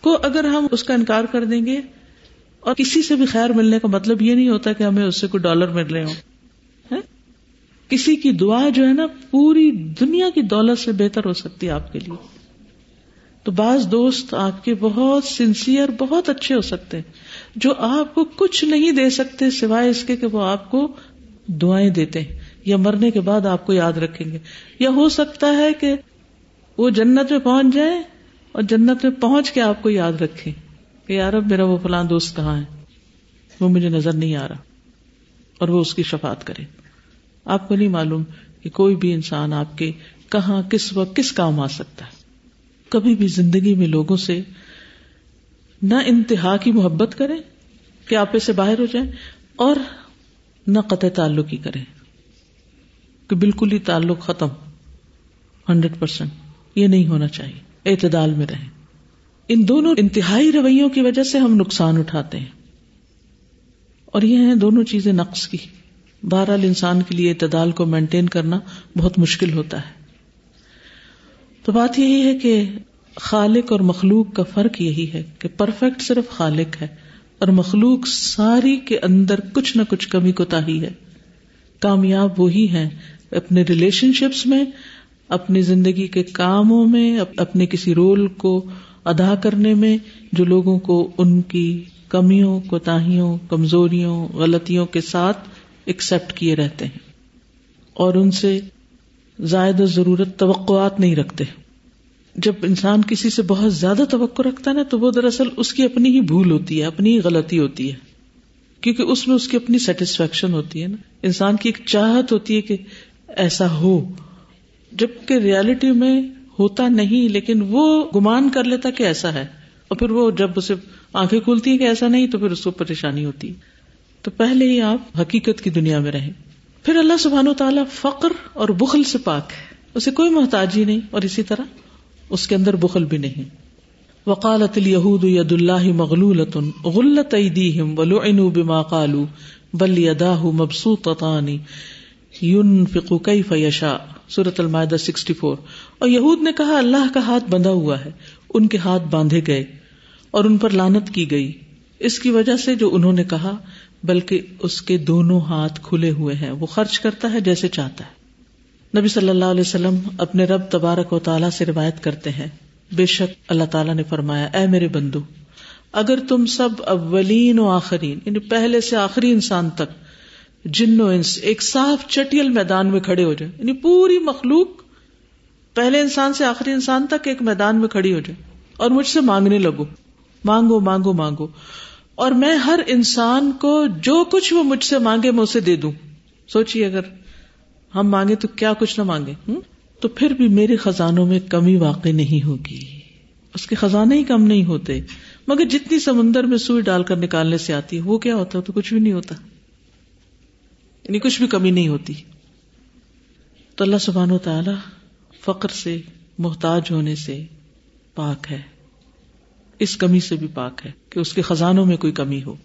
کو اگر ہم اس کا انکار کر دیں گے اور کسی سے بھی خیر ملنے کا مطلب یہ نہیں ہوتا کہ ہمیں اس سے کوئی ڈالر مل رہے ہوں۔ ہاں؟ کسی کی دعا جو ہے نا، پوری دنیا کی دولت سے بہتر ہو سکتی ہے آپ کے لیے۔ تو بعض دوست آپ کے بہت سنسیئر بہت اچھے ہو سکتے ہیں۔ جو آپ کو کچھ نہیں دے سکتے سوائے اس کے کہ وہ آپ کو دعائیں دیتے ہیں۔ یا مرنے کے بعد آپ کو یاد رکھیں گے۔ یا ہو سکتا ہے کہ وہ جنت میں پہنچ جائے اور جنت میں پہنچ کے آپ کو یاد رکھے کہ یار اب میرا وہ فلاں دوست کہاں ہے؟ وہ مجھے نظر نہیں آ رہا اور وہ اس کی شفات کرے۔ آپ کو نہیں معلوم کہ کوئی بھی انسان آپ کے کہاں، کس وقت، کس کام آ سکتا ہے۔ کبھی بھی زندگی میں لوگوں سے نہ انتہا کی محبت کریں کہ آپ سے باہر ہو جائیں اور نہ قطع تعلق ہی کریں کہ بالکل ہی تعلق ختم۔ ہنڈریڈ پرسینٹ یہ نہیں ہونا چاہیے۔ اعتدال میں رہیں۔ ان دونوں انتہائی رویوں کی وجہ سے ہم نقصان اٹھاتے ہیں۔ اور یہ ہیں دونوں چیزیں نقص کی۔ بہرحال انسان کے لیے اعتدال کو مینٹین کرنا بہت مشکل ہوتا ہے۔ تو بات یہی ہے کہ خالق اور مخلوق کا فرق یہی ہے کہ پرفیکٹ صرف خالق ہے اور مخلوق ساری کے اندر کچھ نہ کچھ کمی کوتا ہی ہے۔ کامیاب وہی ہیں اپنے ریلیشن شپس میں، اپنی زندگی کے کاموں میں، اپنے کسی رول کو ادا کرنے میں جو لوگوں کو ان کی کمیوں، کوتاہیوں، کمزوریوں، غلطیوں کے ساتھ ایکسپٹ کیے رہتے ہیں اور ان سے زائد ضرورت توقعات نہیں رکھتے۔ جب انسان کسی سے بہت زیادہ توقع رکھتا ہے نا تو وہ دراصل اس کی اپنی ہی بھول ہوتی ہے، اپنی ہی غلطی ہوتی ہے۔ کیونکہ اس میں اس کی اپنی سیٹسفیکشن ہوتی ہے نا۔ انسان کی ایک چاہت ہوتی ہے کہ ایسا ہو، جبکہ ریالٹی میں ہوتا نہیں، لیکن وہ گمان کر لیتا کہ ایسا ہے۔ اور پھر وہ جب اسے آنکھیں کھولتی ہیں کہ ایسا نہیں، تو پھر اس کو پریشانی ہوتی۔ تو پہلے ہی آپ حقیقت کی دنیا میں رہیں۔ پھر اللہ سبحان و تعالیٰ فقر اور بخل سے پاک ہے۔ اسے کوئی محتاجی نہیں، اور اسی طرح اس کے اندر بخل بھی نہیں۔ وقالت اليهود ید اللہ مغلولۃ غلت ایدیہم ولعنوا بما قالوا بل يداه مبسوطتان ينفق كيف يشاء سورۃ المائدہ 64 اور یہود نے کہا، اللہ کا ہاتھ بندھا ہوا ہے، ان کے ہاتھ باندھے گئے اور ان پر لانت کی گئی۔ اس کی وجہ سے جو انہوں نے کہا، بلکہ اس کے دونوں ہاتھ کھلے ہوئے ہیں، وہ خرچ کرتا ہے جیسے چاہتا ہے۔ نبی صلی اللہ علیہ وسلم اپنے رب تبارک و تعالیٰ سے روایت کرتے ہیں، بے شک اللہ تعالیٰ نے فرمایا، اے میرے بندو، اگر تم سب اولین و آخرین یعنی پہلے سے آخری انسان تک جن و انس ایک صاف چٹیل میدان میں کھڑے ہو جائے یعنی پوری مخلوق پہلے انسان سے آخری انسان تک ایک میدان میں کھڑی ہو جائے اور مجھ سے مانگنے لگو۔ مانگو مانگو مانگو۔ اور میں ہر انسان کو جو کچھ وہ مجھ سے مانگے میں اسے دے دوں۔ سوچیے اگر ہم مانگے تو کیا کچھ نہ مانگے ہوں تو پھر بھی میرے خزانوں میں کمی واقع نہیں ہوگی۔ اس کے خزانے ہی کم نہیں ہوتے۔ مگر جتنی سمندر میں سوئی ڈال کر نکالنے سے آتی ہے، وہ کیا ہوتا تو کچھ بھی نہیں ہوتا۔ یعنی کچھ بھی کمی نہیں ہوتی۔ تو اللہ سبحان و تعالی فقر سے، محتاج ہونے سے پاک ہے۔ اس کمی سے بھی پاک ہے کہ اس کے خزانوں میں کوئی کمی ہو۔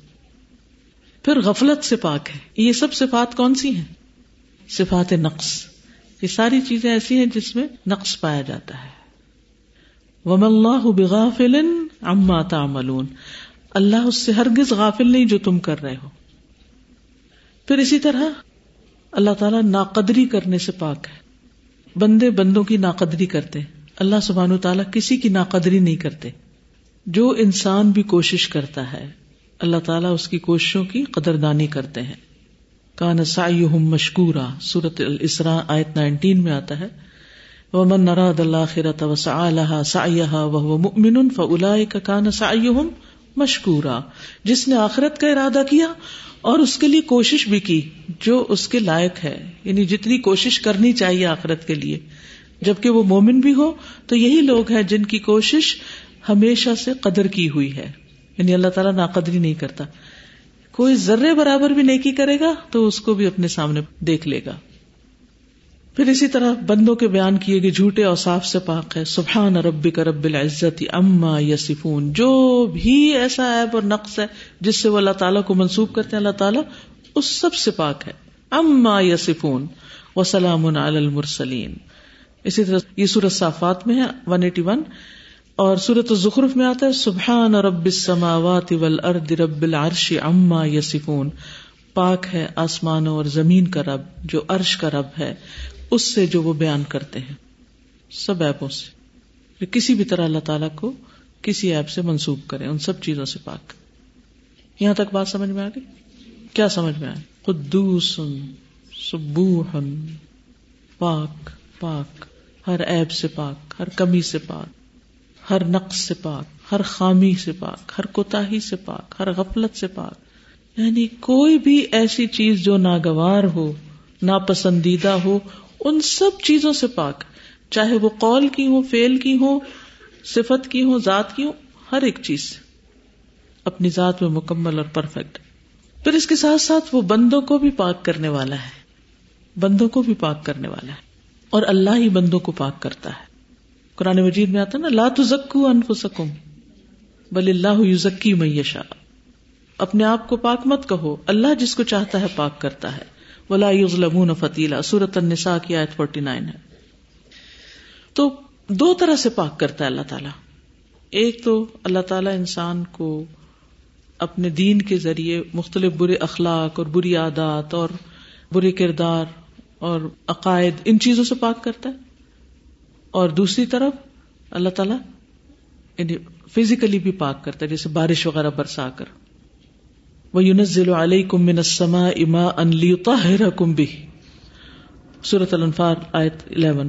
پھر غفلت سے پاک ہے۔ یہ سب صفات کون سی ہیں؟ صفات نقص۔ یہ ساری چیزیں ایسی ہیں جس میں نقص پایا جاتا ہے۔ وم اللہ بغافل اما تعملون۔ اللہ اس سے ہرگز غافل نہیں جو تم کر رہے ہو۔ پھر اسی طرح اللہ تعالیٰ ناقدری کرنے سے پاک ہے۔ بندے بندوں کی ناقدری کرتے اللہ سبحان تعالیٰ کسی کی ناقدری نہیں کرتے۔ جو انسان بھی کوشش کرتا ہے، اللہ تعالیٰ اس کی کوششوں کی قدردانی کرتے ہیں۔ کان سائیہم مشکورا سورت الاسراء آیت 19 میں آتا ہے۔ ومن نراد الاخرة وسعى لها سعيها وهو مؤمن فاولئك كان سعيهم مشکورا جس نے آخرت کا ارادہ کیا اور اس کے لیے کوشش بھی کی جو اس کے لائق ہے یعنی جتنی کوشش کرنی چاہیے آخرت کے لیے۔ جبکہ وہ مومن بھی ہو، تو یہی لوگ ہیں جن کی کوشش ہمیشہ سے قدر کی ہوئی ہے۔ یعنی اللہ تعالیٰ ناقدری نہیں کرتا۔ کوئی ذرے برابر بھی نیکی کرے گا، تو اس کو بھی اپنے سامنے دیکھ لے گا۔ پھر اسی طرح بندوں کے بیان کیے گئے جھوٹے اور صاف سے پاک ہے، سبحان ربی کا رب العزت اما یسفون جو بھی ایسا ایب اور نقص ہے جس سے وہ اللہ تعالیٰ کو منسوخ کرتے ہیں، اللہ تعالیٰ اس سب سے پاک ہے۔ اما یسفون وسلام المرسلین۔ اسی طرح یہ سورت صافات میں ہے ون ایٹی ون۔ اور سورت الزخرف میں آتا ہے، سبحان رب السماوات والارض رب العرش اما یسفون پاک ہے آسمانوں اور زمین کا رب، جو عرش کا رب ہے۔ اس سے جو وہ بیان کرتے ہیں، سب ایپوں سے۔ کسی بھی طرح اللہ تعالیٰ کو کسی ایپ سے منسوخ کرے ان سب چیزوں سے پاک۔ یہاں تک بات سمجھ میں آ گئی؟ کیا سمجھ میں آئے؟ قدوس سبوح پاک پاک۔ ہر ایب سے پاک، ہر کمی سے پاک، ہر نقص سے پاک، ہر خامی سے پاک، ہر کوتا سے پاک، ہر غفلت سے پاک۔ یعنی کوئی بھی ایسی چیز جو ناگوار ہو، ناپسندیدہ ہو ان سب چیزوں سے پاک، چاہے وہ قول کی ہو فیل کی ہو صفت کی ہو ذات کی ہو ہر ایک چیز سے، اپنی ذات میں مکمل اور پرفیکٹ پھر اس کے ساتھ ساتھ وہ بندوں کو بھی پاک کرنے والا ہے۔ بندوں کو بھی پاک کرنے والا ہے۔ اور اللہ ہی بندوں کو پاک کرتا ہے۔ قرآن مجید میں آتا ہے نا، لا تزکو انفسکم، بل اللہ یزکی میشا اپنے آپ کو پاک مت کہو، اللہ جس کو چاہتا ہے پاک کرتا ہے۔ ولا یظلمون فتیلا سورت النساء کی آیت فورٹی نائن ہے۔ تو دو طرح سے پاک کرتا ہے اللہ تعالیٰ۔ ایک تو اللہ تعالیٰ انسان کو اپنے دین کے ذریعے مختلف برے اخلاق اور بری عادات اور برے کردار اور عقائد، ان چیزوں سے پاک کرتا ہے۔ اور دوسری طرف اللہ تعالیٰ یعنی فزیکلی بھی پاک کرتا ہے، جیسے بارش وغیرہ برسا کر۔ وہ یونزل علیہ کم منسما اما انلی کم بھی سورت الفار آیت الیون۔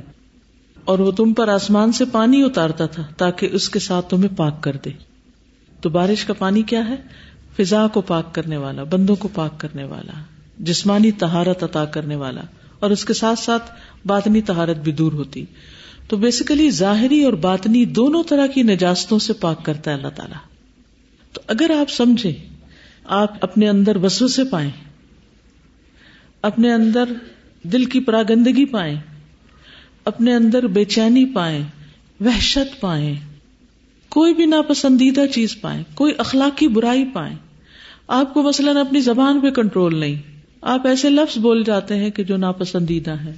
اور وہ تم پر آسمان سے پانی اتارتا تھا تاکہ اس کے ساتھ تمہیں پاک کر دے۔ تو بارش کا پانی کیا ہے؟ فضا کو پاک کرنے والا، بندوں کو پاک کرنے والا، جسمانی تہارت عطا کرنے والا۔ اور اس کے ساتھ ساتھ باطنی تہارت بھی دور ہوتی۔ تو بیسیکلی ظاہری اور باطنی دونوں طرح کی نجاستوں سے پاک کرتا ہے اللہ تعالیٰ۔ تو اگر آپ سمجھیں آپ اپنے اندر وسو سے پائیں، اپنے اندر دل کی پراگندگی پائیں، اپنے اندر بے چینی پائیں، وحشت پائیں، کوئی بھی ناپسندیدہ چیز پائیں، کوئی اخلاقی برائی پائیں۔ آپ کو مثلاً اپنی زبان پہ کنٹرول نہیں، آپ ایسے لفظ بول جاتے ہیں کہ جو ناپسندیدہ ہے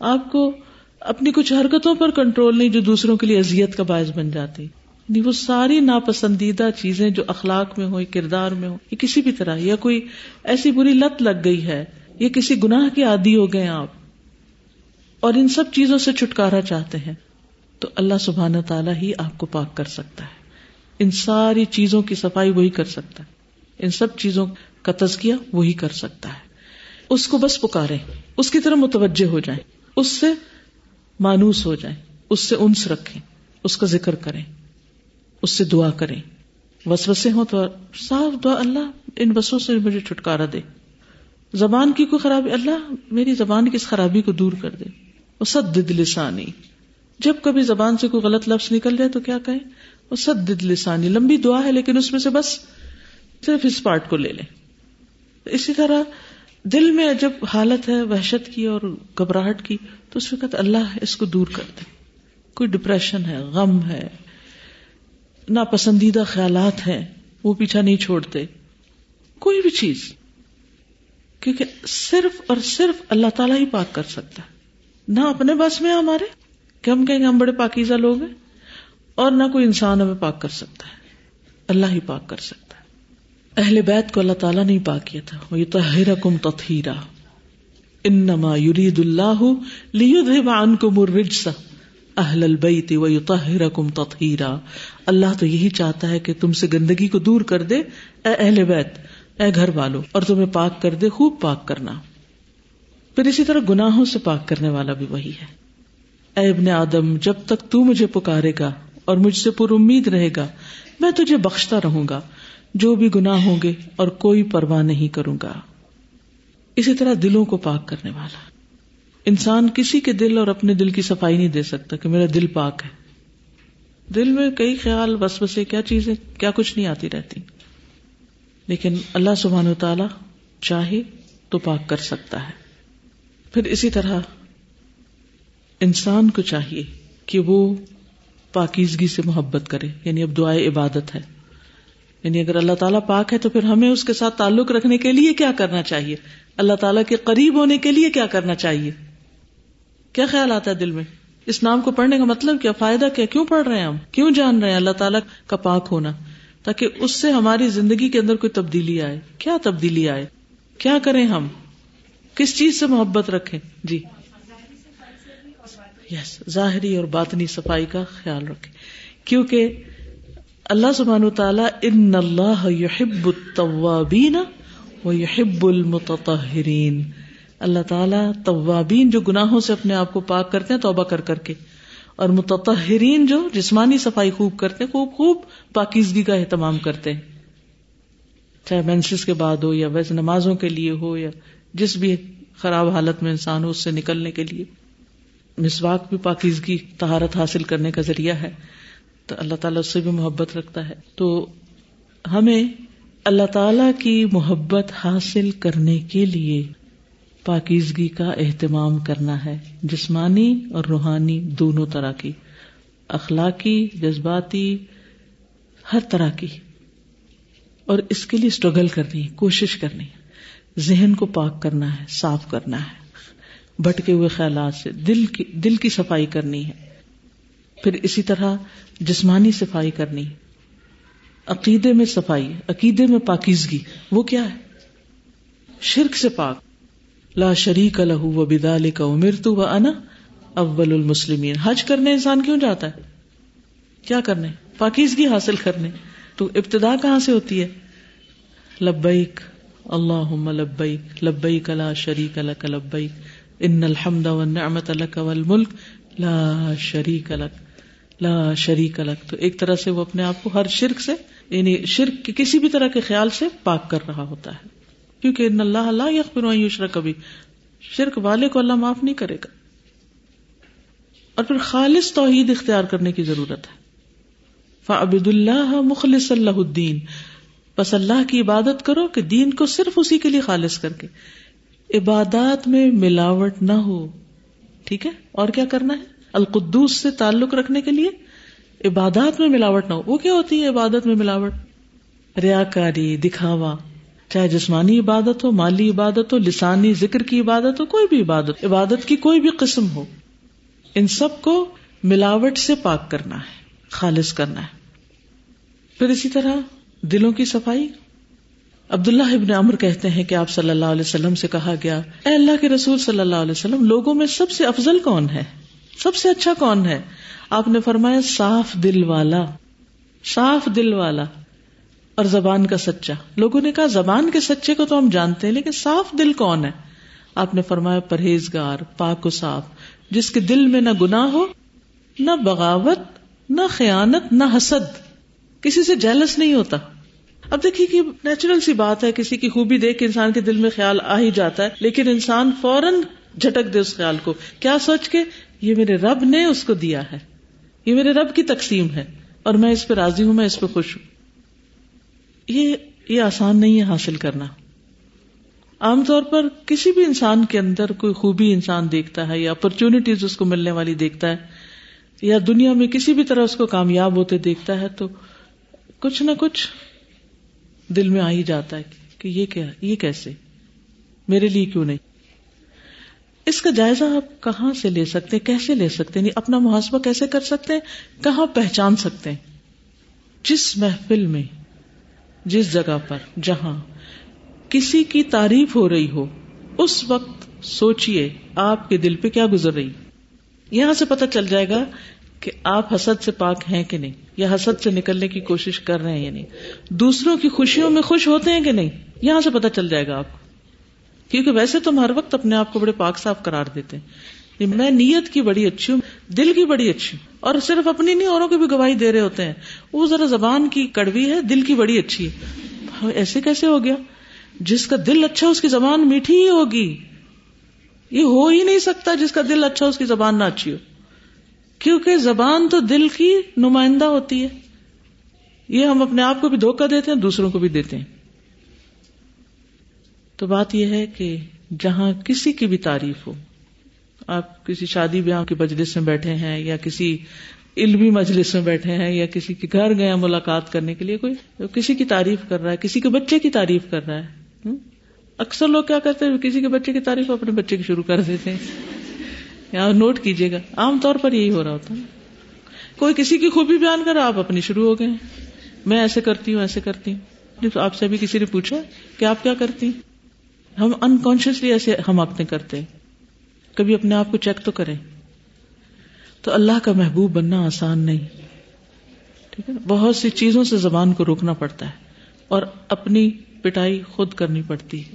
آپ کو اپنی کچھ حرکتوں پر کنٹرول نہیں جو دوسروں کے لیے اذیت کا باعث بن جاتی۔ وہ ساری ناپسندیدہ چیزیں جو اخلاق میں ہو کردار میں ہو یا کسی بھی طرح، یا کوئی ایسی بری لت لگ گئی ہے، یا کسی گناہ کے عادی ہو گئے آپ، اور ان سب چیزوں سے چھٹکارا چاہتے ہیں، تو اللہ سبحانہ تعالیٰ ہی آپ کو پاک کر سکتا ہے۔ ان ساری چیزوں کی صفائی وہی کر سکتا ہے۔ ان سب چیزوں کا تزکیہ وہی کر سکتا ہے۔ اس کو بس پکارے اس کی طرح متوجہ ہو جائیں، اس سے مانوس ہو جائیں، اس سے انس رکھیں، اس کا ذکر کریں۔ اس سے دعا کریں۔ وسوسے ہوں تو صاف دعا اللہ ان بسوں سے مجھے چھٹکارا دے۔ زبان کی کوئی خرابی، اللہ میری زبان کی اس خرابی کو دور کر دے۔ وہ لسانی۔ جب کبھی زبان سے کوئی غلط لفظ نکل جائے تو کیا کہیں؟ وہ لسانی۔ لمبی دعا ہے لیکن اس میں سے بس صرف اس پارٹ کو لے لیں۔ اسی طرح دل میں جب حالت ہے وحشت کی اور گھبراہٹ کی تو اس وقت اللہ اس کو دور کر دے۔ کوئی ڈپریشن ہے، غم ہے۔ ناپسندیدہ خیالات ہیں، وہ پیچھا نہیں چھوڑتے۔ کوئی بھی چیز، کیونکہ صرف اور صرف اللہ تعالیٰ ہی پاک کر سکتا ہے۔ نہ اپنے بس میں ہمارے، کہ ہم کہیں گے ہم بڑے پاکیزہ لوگ ہیں، اور نہ کوئی انسان ہمیں پاک کر سکتا ہے۔ اللہ ہی پاک کر سکتا ہے۔ اہل بیت کو اللہ تعالیٰ نے پاک کیا تھا۔ وہ یہ تو کم تتھیرا انما یرید اللہ لیدھب عنکم الرجس۔ اہل البیت و یطہرکم تطہیرا۔ اللہ تو یہی چاہتا ہے کہ تم سے گندگی کو دور کر دے، اے اہل بیت، اے گھر والو، اور تمہیں پاک کر دے، خوب پاک کرنا۔ پھر اسی طرح گناہوں سے پاک کرنے والا بھی وہی ہے۔ اے ابن آدم، جب تک تو مجھے پکارے گا اور مجھ سے پر امید رہے گا، میں تجھے بخشتا رہوں گا۔ جو بھی گناہ ہوں گے اور کوئی پرواہ نہیں کروں گا۔ اسی طرح دلوں کو پاک کرنے والا۔ انسان کسی کے دل اور اپنے دل کی صفائی نہیں دے سکتا کہ میرا دل پاک ہے۔ دل میں کئی خیال بس بسے کیا چیزیں، کیا کچھ نہیں آتی رہتی۔ لیکن اللہ سبحان و تعالی چاہے تو پاک کر سکتا ہے۔ پھر اسی طرح انسان کو چاہیے کہ وہ پاکیزگی سے محبت کرے یعنی اب دعائیں عبادت ہے۔ یعنی اگر اللہ تعالیٰ پاک ہے تو پھر ہمیں اس کے ساتھ تعلق رکھنے کے لیے کیا کرنا چاہیے؟ اللہ تعالیٰ کے قریب ہونے کے لیے کیا کرنا چاہیے؟ کیا خیال آتا ہے دل میں؟ اس نام کو پڑھنے کا مطلب کیا؟ فائدہ کیا؟ کیوں پڑھ رہے ہیں ہم؟ کیوں جان رہے ہیں اللہ تعالیٰ کا پاک ہونا؟ تاکہ اس سے ہماری زندگی کے اندر کوئی تبدیلی آئے۔ کیا تبدیلی آئے؟ کیا کریں ہم؟ کس چیز سے محبت رکھیں؟ جی۔ یس ظاہری اور باطنی صفائی کا خیال رکھے کیونکہ اللہ سبحان تعالیٰ ان اللہ یحب التوابین و یحب المتطہرین۔ اللہ تعالیٰ طوابین جو گناہوں سے اپنے آپ کو پاک کرتے ہیں، توبہ کر کر کے۔ اور متطہرین جو جسمانی صفائی خوب کرتے ہیں، خوب خوب پاکیزگی کا اہتمام کرتے ہیں۔ چاہے مینسس کے بعد ہو یا ویسے نمازوں کے لیے ہو یا جس بھی خراب حالت میں انسان ہو، اس سے نکلنے کے لیے۔ مسواک بھی پاکیزگی تہارت حاصل کرنے کا ذریعہ ہے۔ تو اللہ تعالیٰ اس سے بھی محبت رکھتا ہے۔ تو ہمیں اللہ تعالی کی محبت حاصل کرنے کے لیے پاکیزگی کا اہتمام کرنا ہے، جسمانی اور روحانی دونوں طرح کی، اخلاقی، جذباتی، ہر طرح کی۔ اور اس کے لیے اسٹرگل کرنی ہے کوشش کرنی۔ ہے ذہن کو پاک کرنا ہے، صاف کرنا ہے۔ بھٹکے ہوئے خیالات سے دل کی دل کی صفائی کرنی ہے۔ پھر اسی طرح جسمانی صفائی کرنی۔ عقیدے میں صفائی، عقیدے میں پاکیزگی، وہ کیا ہے؟ شرک سے پاک۔ لا شریک لہو و بدال کا امر تو انا اول المسلمین۔ حج کرنے انسان کیوں جاتا ہے؟ کیا کرنے؟ پاکیزگی حاصل کرنے۔ تو ابتدا کہاں سے ہوتی ہے؟ لبیک۔ اللہ لبیک۔ لبیک لا شریک لک لبیک۔ ان الحمد والنعمت لک والملک لا شریک لک۔ لا شریک لک۔ تو ایک طرح سے وہ اپنے آپ کو ہر شرک سے یعنی شرک کسی بھی طرح کے خیال سے پاک کر رہا ہوتا ہے۔ کیونکہ ان اللہ اللہ یقبر یوشرا کبھی شرک والے کو اللہ معاف نہیں کرے گا۔ اور پھر خالص توحید اختیار کرنے کی ضرورت ہے۔ فعبد اللہ مخلص اللہ الدین۔ بس اللہ کی عبادت کرو کہ دین کو صرف اسی کے لیے خالص کر کے۔ عبادات میں ملاوٹ نہ ہو۔ ٹھیک ہے؟ اور کیا کرنا ہے؟ القدوس سے تعلق رکھنے کے لیے۔ عبادات میں ملاوٹ نہ ہو۔ وہ کیا ہوتی ہے عبادت میں ملاوٹ؟ ریا کاری، دکھاوا۔ چاہے جسمانی عبادت ہو، مالی عبادت ہو، لسانی ذکر کی عبادت ہو، کوئی بھی عبادت عبادت کی کوئی بھی قسم ہو، ان سب کو ملاوٹ سے پاک کرنا ہے، خالص کرنا ہے۔ پھر اسی طرح دلوں کی صفائی۔ عبداللہ ابن عمر کہتے ہیں کہ آپ صلی اللہ علیہ وسلم سے کہا گیا، اے اللہ کے رسول صلی اللہ علیہ وسلم، لوگوں میں سب سے افضل کون ہے؟ سب سے اچھا کون ہے؟ آپ نے فرمایا، صاف دل والا۔ صاف دل والا۔ اور زبان کا سچا۔ لوگوں نے کہا، زبان کے سچے کو تو ہم جانتے ہیں، لیکن صاف دل کون ہے؟ آپ نے فرمایا، پرہیزگار، پاک و صاف، جس کے دل میں نہ گنا ہو، نہ بغاوت، نہ خیانت، نہ حسد۔ کسی سے جیلس نہیں ہوتا۔ اب دیکھیے کہ نیچرل سی بات ہے، کسی کی خوبی دیکھ کے انسان کے دل میں خیال آ ہی جاتا ہے، لیکن انسان فوراً جھٹک دے اس خیال کو۔ کیا سوچ کے؟ یہ میرے رب نے اس کو دیا ہے۔ یہ میرے رب کی تقسیم ہے اور میں اس پہ راضی ہوں، میں اس پہ خوش ہوں۔ یہ یہ آسان نہیں ہے حاصل کرنا۔ عام طور پر کسی بھی انسان کے اندر کوئی خوبی انسان دیکھتا ہے یا اپرچونٹیز اس کو ملنے والی دیکھتا ہے یا دنیا میں کسی بھی طرح اس کو کامیاب ہوتے دیکھتا ہے تو کچھ نہ کچھ دل میں آ ہی جاتا ہے کہ یہ کیا، یہ کیسے؟ میرے لیے کیوں نہیں؟ اس کا جائزہ آپ کہاں سے لے سکتے، کیسے لے سکتے؟ ہیں اپنا محاسبہ کیسے کر سکتے ہیں؟ کہاں پہچان سکتے ہیں؟ جس محفل میں جس جگہ پر جہاں کسی کی تعریف ہو رہی ہو، اس وقت سوچئے آپ کے دل پہ کیا گزر رہی۔ یہاں سے پتہ چل جائے گا کہ آپ حسد سے پاک ہیں کہ نہیں، یا حسد سے نکلنے کی کوشش کر رہے ہیں یا نہیں۔ دوسروں کی خوشیوں میں خوش ہوتے ہیں کہ نہیں؟ یہاں سے پتہ چل جائے گا آپ کو۔ کیونکہ ویسے تم ہر وقت اپنے آپ کو بڑے پاک صاف قرار دیتے ہیں۔ میں نیت کی بڑی اچھی ہوں، دل کی بڑی اچھی ہوں، اور صرف اپنی نہیں، اوروں کی بھی گواہی دے رہے ہوتے ہیں۔ وہ ذرا زبان کی کڑوی ہے، دل کی بڑی اچھی ہے۔ ایسے کیسے ہو گیا؟ جس کا دل اچھا اس کی زبان میٹھی ہی ہوگی۔ یہ ہو ہی نہیں سکتا جس کا دل اچھا اس کی زبان نہ اچھی ہو۔ کیونکہ زبان تو دل کی نمائندہ ہوتی ہے۔ یہ ہم اپنے آپ کو بھی دھوکہ دیتے ہیں، دوسروں کو بھی دیتے ہیں۔ تو بات یہ ہے کہ جہاں کسی کی بھی تعریف ہو آپ کسی شادی بیاہ کی مجلس میں بیٹھے ہیں یا کسی علمی مجلس میں بیٹھے ہیں یا کسی کے گھر گئے ملاقات کرنے کے لیے، کوئی کسی کی تعریف کر رہا ہے، کسی کے بچے کی تعریف کر رہا ہے اکثر لوگ کیا کرتے ہیں؟ کسی کے بچے کی تعریف اپنے بچے کی شروع کر دیتے ہیں۔ یا نوٹ کیجیے گا، عام طور پر یہی ہو رہا ہوتا ہے۔ کوئی کسی کی خوبی بیان کر آپ اپنی شروع ہو گئے میں ایسے کرتی ہوں، ایسے کرتی ہوں۔ آپ سے ابھی کسی نے پوچھا کہ آپ کیا کرتی ہم انکانشیسلی ایسے ہم اپنے کرتے کبھی اپنے آپ کو چیک تو کریں۔ تو اللہ کا محبوب بننا آسان نہیں۔ ٹھیک ہے بہت سی چیزوں سے زبان کو روکنا پڑتا ہے اور اپنی پٹائی خود کرنی پڑتی ہے۔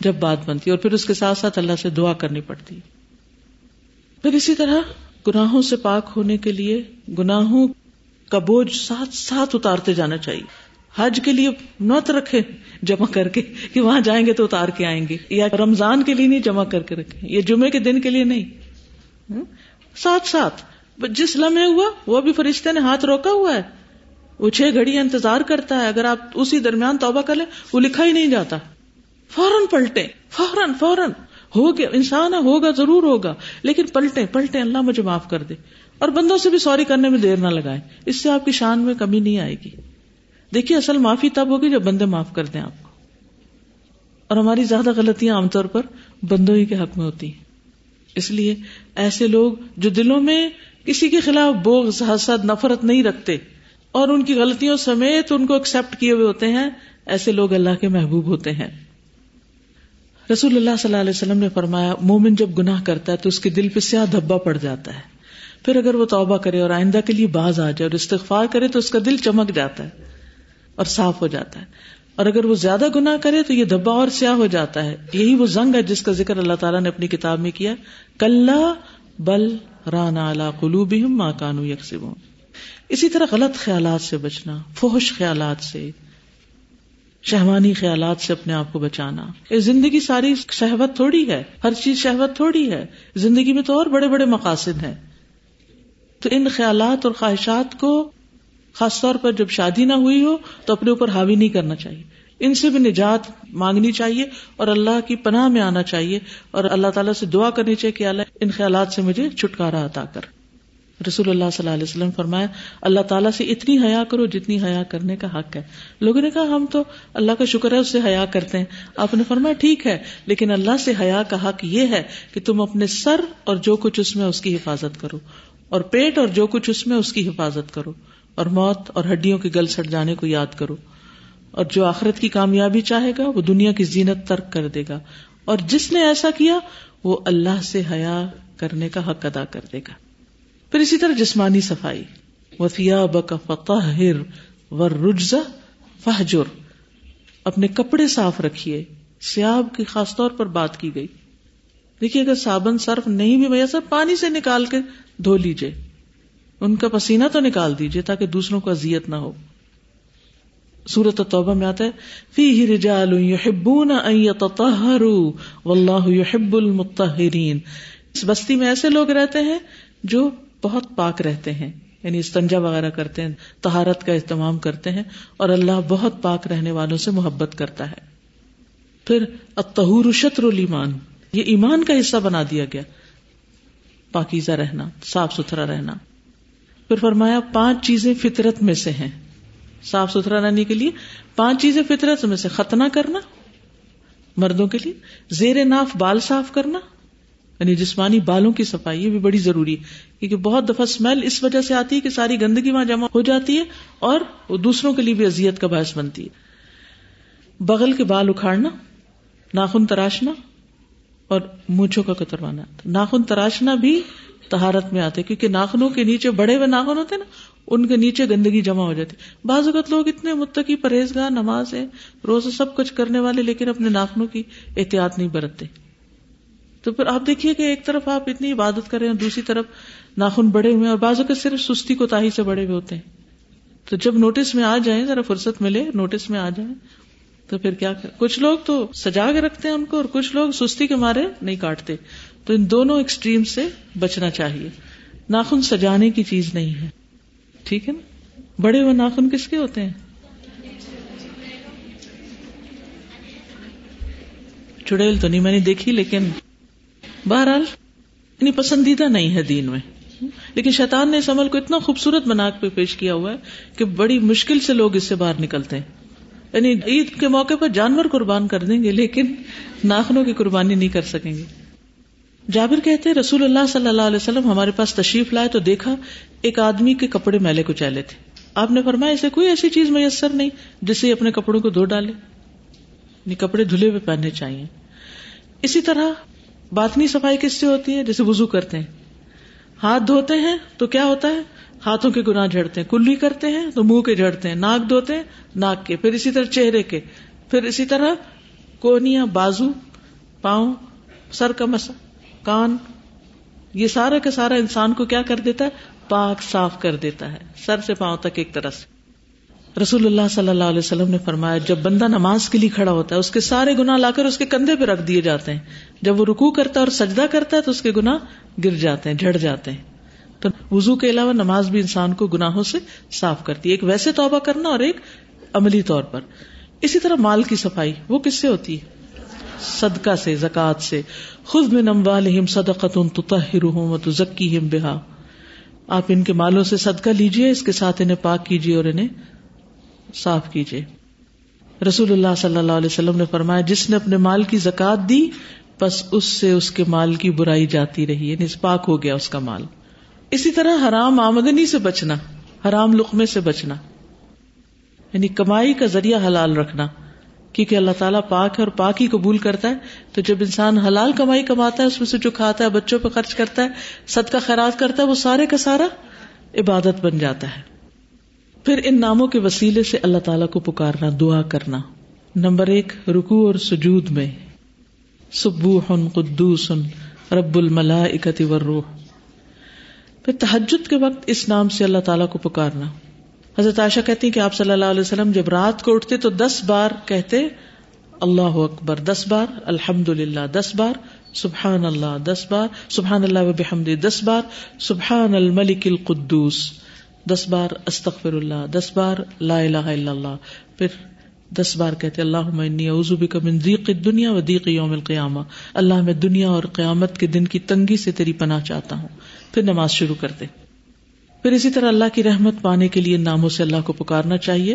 جب بات بنتی ہے اور پھر اس کے ساتھ ساتھ اللہ سے دعا کرنی پڑتی ہے۔ پھر اسی طرح گناہوں سے پاک ہونے کے لیے گناہوں کا بوجھ ساتھ ساتھ اتارتے جانا چاہیے۔ حج کے لیے نوت رکھے، جمع کر کے، کہ وہاں جائیں گے تو اتار کے آئیں گے، یا رمضان کے لیے نہیں، جمع کر کے رکھے یہ جمعے کے دن کے لیے نہیں۔ ساتھ ساتھ، جس لمحے ہوا، وہ بھی فرشتے نے ہاتھ روکا ہوا ہے۔ وہ چھ گھڑی انتظار کرتا ہے، اگر آپ اسی درمیان توبہ کر لیں، وہ لکھا ہی نہیں جاتا۔ فوراً پلٹے فوراً فوراً۔ ہو گیا انسان ہوگا، ضرور ہوگا، لیکن پلٹے پلٹے اللہ مجھے معاف کر دے۔ اور بندوں سے بھی سوری کرنے میں دیر نہ لگائے اس سے آپ کی شان میں کمی نہیں آئے گی۔ دیکھیے اصل معافی تب ہوگی جب بندے معاف کر دیں آپ کو۔ اور ہماری زیادہ غلطیاں عام طور پر بندوں ہی کے حق میں ہوتی ہیں۔ اس لیے ایسے لوگ جو دلوں میں کسی کے خلاف بوگ حسد، نفرت نہیں رکھتے اور ان کی غلطیوں سمیت ان کو ایکسپٹ کیے ہوئے ہوتے ہیں، ایسے لوگ اللہ کے محبوب ہوتے ہیں۔ رسول اللہ صلی اللہ علیہ وسلم نے فرمایا، مومن جب گناہ کرتا ہے تو اس کے دل پہ سیاہ دھبا پڑ جاتا ہے۔ پھر اگر وہ توبہ کرے اور آئندہ کے لیے باز آ جائے اور استغفار کرے تو اس کا دل چمک جاتا ہے۔ اور صاف ہو جاتا ہے۔ اور اگر وہ زیادہ گنا کرے تو یہ دبا اور سیاہ ہو جاتا ہے۔ یہی وہ زنگ ہے جس کا ذکر اللہ تعالیٰ نے اپنی کتاب میں کیا۔ کل بل رانا قلوب ماں کانو یکسب اسی طرح غلط خیالات سے بچنا فوش خیالات سے، شہوانی خیالات سے اپنے آپ کو بچانا۔ یہ زندگی ساری شہوت تھوڑی ہے، ہر چیز شہوت تھوڑی ہے۔ زندگی میں تو اور بڑے بڑے مقاصد ہیں۔ تو ان خیالات اور خواہشات کو خاص طور پر جب شادی نہ ہوئی ہو تو اپنے اوپر حاوی نہیں کرنا چاہیے۔ ان سے بھی نجات مانگنی چاہیے اور اللہ کی پناہ میں آنا چاہیے اور اللہ تعالیٰ سے دعا کرنی چاہیے کہ اللہ ان خیالات سے مجھے چھٹکارا عطا کر۔ رسول اللہ صلی اللہ علیہ وسلم فرمایا، اللہ تعالیٰ سے اتنی حیا کرو جتنی حیا کرنے کا حق ہے۔ لوگوں نے کہا، ہم تو اللہ کا شکر ہے اس سے حیا کرتے ہیں۔ آپ نے فرمایا، ٹھیک ہے، لیکن اللہ سے حیا کا حق یہ ہے کہ تم اپنے سر اور جو کچھ اس میں اس کی حفاظت کرو۔ اور پیٹ اور جو کچھ اس میں اس کی حفاظت کرو۔ اور موت اور ہڈیوں کے گل سٹ جانے کو یاد کرو۔ اور جو آخرت کی کامیابی چاہے گا، وہ دنیا کی زینت ترک کر دے گا۔ اور جس نے ایسا کیا، وہ اللہ سے حیا کرنے کا حق ادا کر دے گا۔ پھر اسی طرح جسمانی صفائی۔ وفیا بک فتح و رجزا فہجر اپنے کپڑے صاف رکھیے۔ سیاب کی خاص طور پر بات کی گئی۔ دیکھیے، اگر صابن صرف نہیں بھی میسر، پانی سے نکال کے دھو لیجیے ان کا پسینہ تو نکال دیجیے تاکہ دوسروں کو اذیت نہ ہو۔ سورت توبہ میں آتا ہے فی رجال یحبون ان یتطہروا واللہ یحب المطہرین۔ اس بستی میں ایسے لوگ رہتے ہیں جو بہت پاک رہتے ہیں یعنی استنجا وغیرہ کرتے ہیں تہارت کا اہتمام کرتے ہیں اور اللہ بہت پاک رہنے والوں سے محبت کرتا ہے۔ پھر الطہور شطر الایمان، یہ ایمان کا حصہ بنا دیا گیا۔ پاکیزہ رہنا، صاف ستھرا رہنا۔ پھر فرمایا، پانچ چیزیں فطرت میں سے ہیں۔ صاف ستھرا رہنے کے لیے پانچ چیزیں فطرت میں سے ختنا کرنا، مردوں کے لیے زیر ناف بال صاف کرنا یعنی جسمانی بالوں کی صفائی، یہ بھی بڑی ضروری ہے۔ کیونکہ بہت دفعہ اسمیل اس وجہ سے آتی ہے کہ ساری گندگی وہاں جمع ہو جاتی ہے اور وہ دوسروں کے لیے بھی اذیت کا باعث بنتی ہے۔ بغل کے بال اکھاڑنا، ناخن تراشنا اور مونچھوں کا کتروانا ناخن تراشنا بھی تہارت میں آتے کیونکہ ناخنوں کے نیچے بڑے ہوئے ناخن ہوتے نا، ان کے نیچے گندگی جمع ہو جاتی بعض اوقات لوگ اتنے متقی، پرہیزگار، نماز ہے روز سب کچھ کرنے والے، لیکن اپنے ناخنوں کی احتیاط نہیں برتتے۔ تو پھر آپ دیکھیے کہ ایک طرف آپ اتنی عبادت کریں اور دوسری طرف ناخن بڑے ہوئے اور بازو کے صرف سستی کو تاہی سے بڑے ہوئے ہوتے ہیں۔ تو جب نوٹس میں آ جائیں، ذرا فرصت ملے نوٹس میں آ جائیں، تو پھر کیا کر؟ کچھ لوگ تو سجا کے رکھتے ہیں ان کو، اور کچھ لوگ سستی کے مارے نہیں کاٹتے۔ تو ان دونوں ایکسٹریم سے بچنا چاہیے۔ ناخن سجانے کی چیز نہیں ہے۔ ٹھیک ہے نا؟ بڑے ہوئے ناخن کس کے ہوتے ہیں؟ چڑیل تو نہیں، میں نے دیکھی، لیکن بہرحال اتنی پسندیدہ نہیں ہے دین میں۔ لیکن شیطان نے اس عمل کو اتنا خوبصورت بنا کے پیش کیا ہوا ہے کہ بڑی مشکل سے لوگ اس سے باہر نکلتے ہیں۔ یعنی عید کے موقع پر جانور قربان کر دیں گے، لیکن ناخنوں کی قربانی نہیں کر سکیں گے۔ جابر کہتے رسول اللہ صلی اللہ علیہ وسلم ہمارے پاس تشریف لائے تو دیکھا ایک آدمی کے کپڑے میلے کو چیلے تھے۔ آپ نے فرمایا، اسے کوئی ایسی چیز میسر نہیں جس سے اپنے کپڑوں کو دھو ڈالے۔ یعنی کپڑے دھلے ہوئے پہننے چاہیے۔ اسی طرح باطنی صفائی کس سے ہوتی ہے؟ جیسے وزو کرتے ہیں۔ ہاتھ دھوتے ہیں تو کیا ہوتا ہے؟ ہاتھوں کے گنا جھڑتے ہیں۔ کلی کرتے ہیں تو منہ کے جھڑتے ہیں۔ ناک دھوتے ہیں، ناک کے۔ پھر اسی طرح چہرے کے۔ پھر اسی طرح کونیا بازو، پاؤں، سر کا مسا۔ کان یہ سارا کا سارا انسان کو کیا کر دیتا ہے؟ پاک صاف کر دیتا ہے، سر سے پاؤں تک ایک طرح سے۔ رسول اللہ صلی اللہ علیہ وسلم نے فرمایا، جب بندہ نماز کے لیے کھڑا ہوتا ہے، اس کے سارے گنا لا کر اس کے کندھے پہ رکھ دیے جاتے ہیں۔ جب وہ رکو کرتا ہے اور سجدہ کرتا ہے، تو اس کے گنا گر جاتے ہیں، جھڑ جاتے ہیں۔ تو وزو کے علاوہ نماز بھی انسان کو گناہوں سے صاف کرتی ہے۔ ایک ویسے توبہ کرنا اور ایک عملی طور پر۔ اسی طرح مال کی صفائی، وہ کس سے ہوتی ہے؟ صدقہ سے زکات سے۔ خود میں نموال ذکی بہا۔ آپ ان کے مالوں سے صدقہ لیجیے اس کے ساتھ انہیں پاک کیجیے اور انہیں صاف کیجیے رسول اللہ صلی اللہ علیہ وسلم نے فرمایا، جس نے اپنے مال کی زکات دی بس اس سے اس کے مال کی برائی جاتی رہی یعنی پاک ہو گیا اس کا مال۔ اسی طرح حرام آمدنی سے بچنا، حرام لقمے سے بچنا یعنی کمائی کا ذریعہ حلال رکھنا۔ کیونکہ اللہ تعالیٰ پاک ہے اور پاک ہی قبول کرتا ہے، تو جب انسان حلال کمائی کماتا ہے، اس میں سے جو کھاتا ہے، بچوں پہ خرچ کرتا ہے سد کا خیرات کرتا ہے، وہ سارے کا سارا عبادت بن جاتا ہے۔ پھر ان ناموں کے وسیلے سے اللہ تعالیٰ کو پکارنا، دعا کرنا۔ نمبر ایک رکو اور سجود میں۔ سبو ہن قدوس رب الملا اکتی روح پھر تحجد کے وقت اس نام سے اللہ تعالیٰ کو پکارنا۔ حضرت عائشہ کہتی کہ آپ صلی اللہ علیہ وسلم جب رات کو اٹھتے تو دس بار کہتے، اللہ اکبر، دس بار الحمد للہ دس بار، سبحان اللہ، دس بار، سبحان اللہ بحمد دس بار، سبحان الملک القدوس، دس بار استغفر اللہ دس بار، لا الہ الا اللہ، پھر دس بار کہتے اللہ اعوذ بک من ضیق الدنیا و ضیق یوم القیامہ، اللہ میں دنیا اور قیامت کے دن کی تنگی سے تیری پناہ چاہتا ہوں، پھر نماز شروع کرتے۔ پھر اسی طرح اللہ کی رحمت پانے کے لیے ناموں سے اللہ کو پکارنا چاہیے۔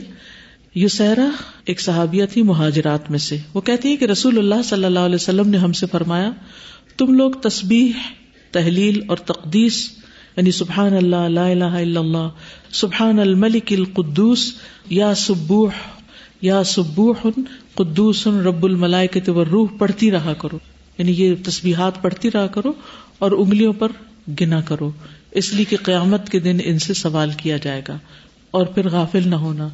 یوسرا ایک صحابیہ تھی مہاجرات میں سے۔ وہ کہتی ہے کہ رسول اللہ صلی اللہ علیہ وسلم نے ہم سے فرمایا، تم لوگ تسبیح، تحلیل اور تقدیس یعنی سبحان اللہ، لا الہ الا اللہ، سبحان الملک القدوس، یا سبوح یا سبوح قدوس رب الملائکت والروح، پڑھتی رہا کرو۔ یعنی یہ تسبیحات پڑھتی رہا کرو اور انگلیوں پر گنا کرو۔ اس لیے کہ قیامت کے دن ان سے سوال کیا جائے گا اور پھر غافل نہ ہونا،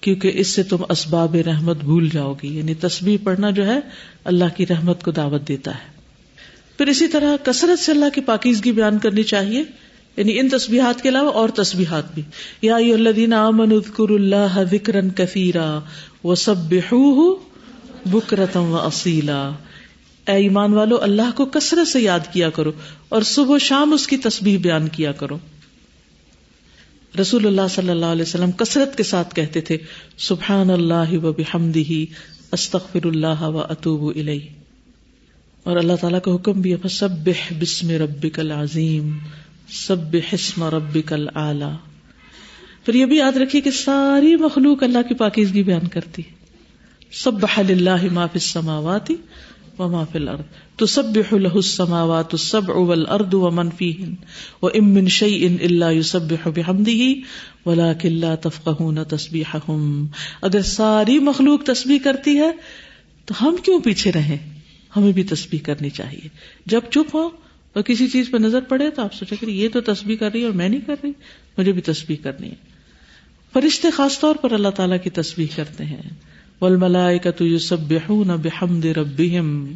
کیونکہ اس سے تم اسباب رحمت بھول جاؤ گی یعنی تصویر پڑھنا جو ہے اللہ کی رحمت کو دعوت دیتا ہے۔ پھر اسی طرح کثرت سے اللہ کی پاکیزگی بیان کرنی چاہیے یعنی ان تصبیحات کے علاوہ اور تصبیحات بھی۔ یا الذین آمنوا اذکروا اللہ ذکرا کثیرا وسبحوه بکرتا و اصیلا۔ اے ایمان والو، اللہ کو کثرت سے یاد کیا کرو اور صبح و شام اس کی تسبیح بیان کیا کرو۔ رسول اللہ صلی اللہ علیہ وسلم کثرت کے ساتھ کہتے تھے، سبحان اللہ و بحمدہ، استغفر اللہ و اطوب الیہ۔ اور اللہ تعالیٰ کا حکم بھی ہے سب بسم ربک العظیم سب حسم ربک العلی پھر یہ بھی یاد رکھیے کہ ساری مخلوق اللہ کی پاکیزگی بیان کرتی سب اللہ ما فی السماوات وما فی الارض تسبح له السماوات السبع والارض ومن فيهن وان من شيء الا يسبح بحمده، ولكن لا تفقهون تسبيحهم۔ اگر ساری مخلوق تسبیح کرتی ہے، تو ہم کیوں پیچھے رہیں؟ ہمیں بھی تسبیح کرنی چاہیے۔ جب چپ ہو اور کسی چیز پہ نظر پڑے تو آپ سوچے کہ یہ تو تسبیح کر رہی ہے اور میں نہیں کر رہی، مجھے بھی تسبیح کرنی ہے۔ فرشتے خاص طور پر اللہ تعالیٰ کی تسبیح کرتے ہیں۔ والملائکۃ یسبحون بحمد ربهم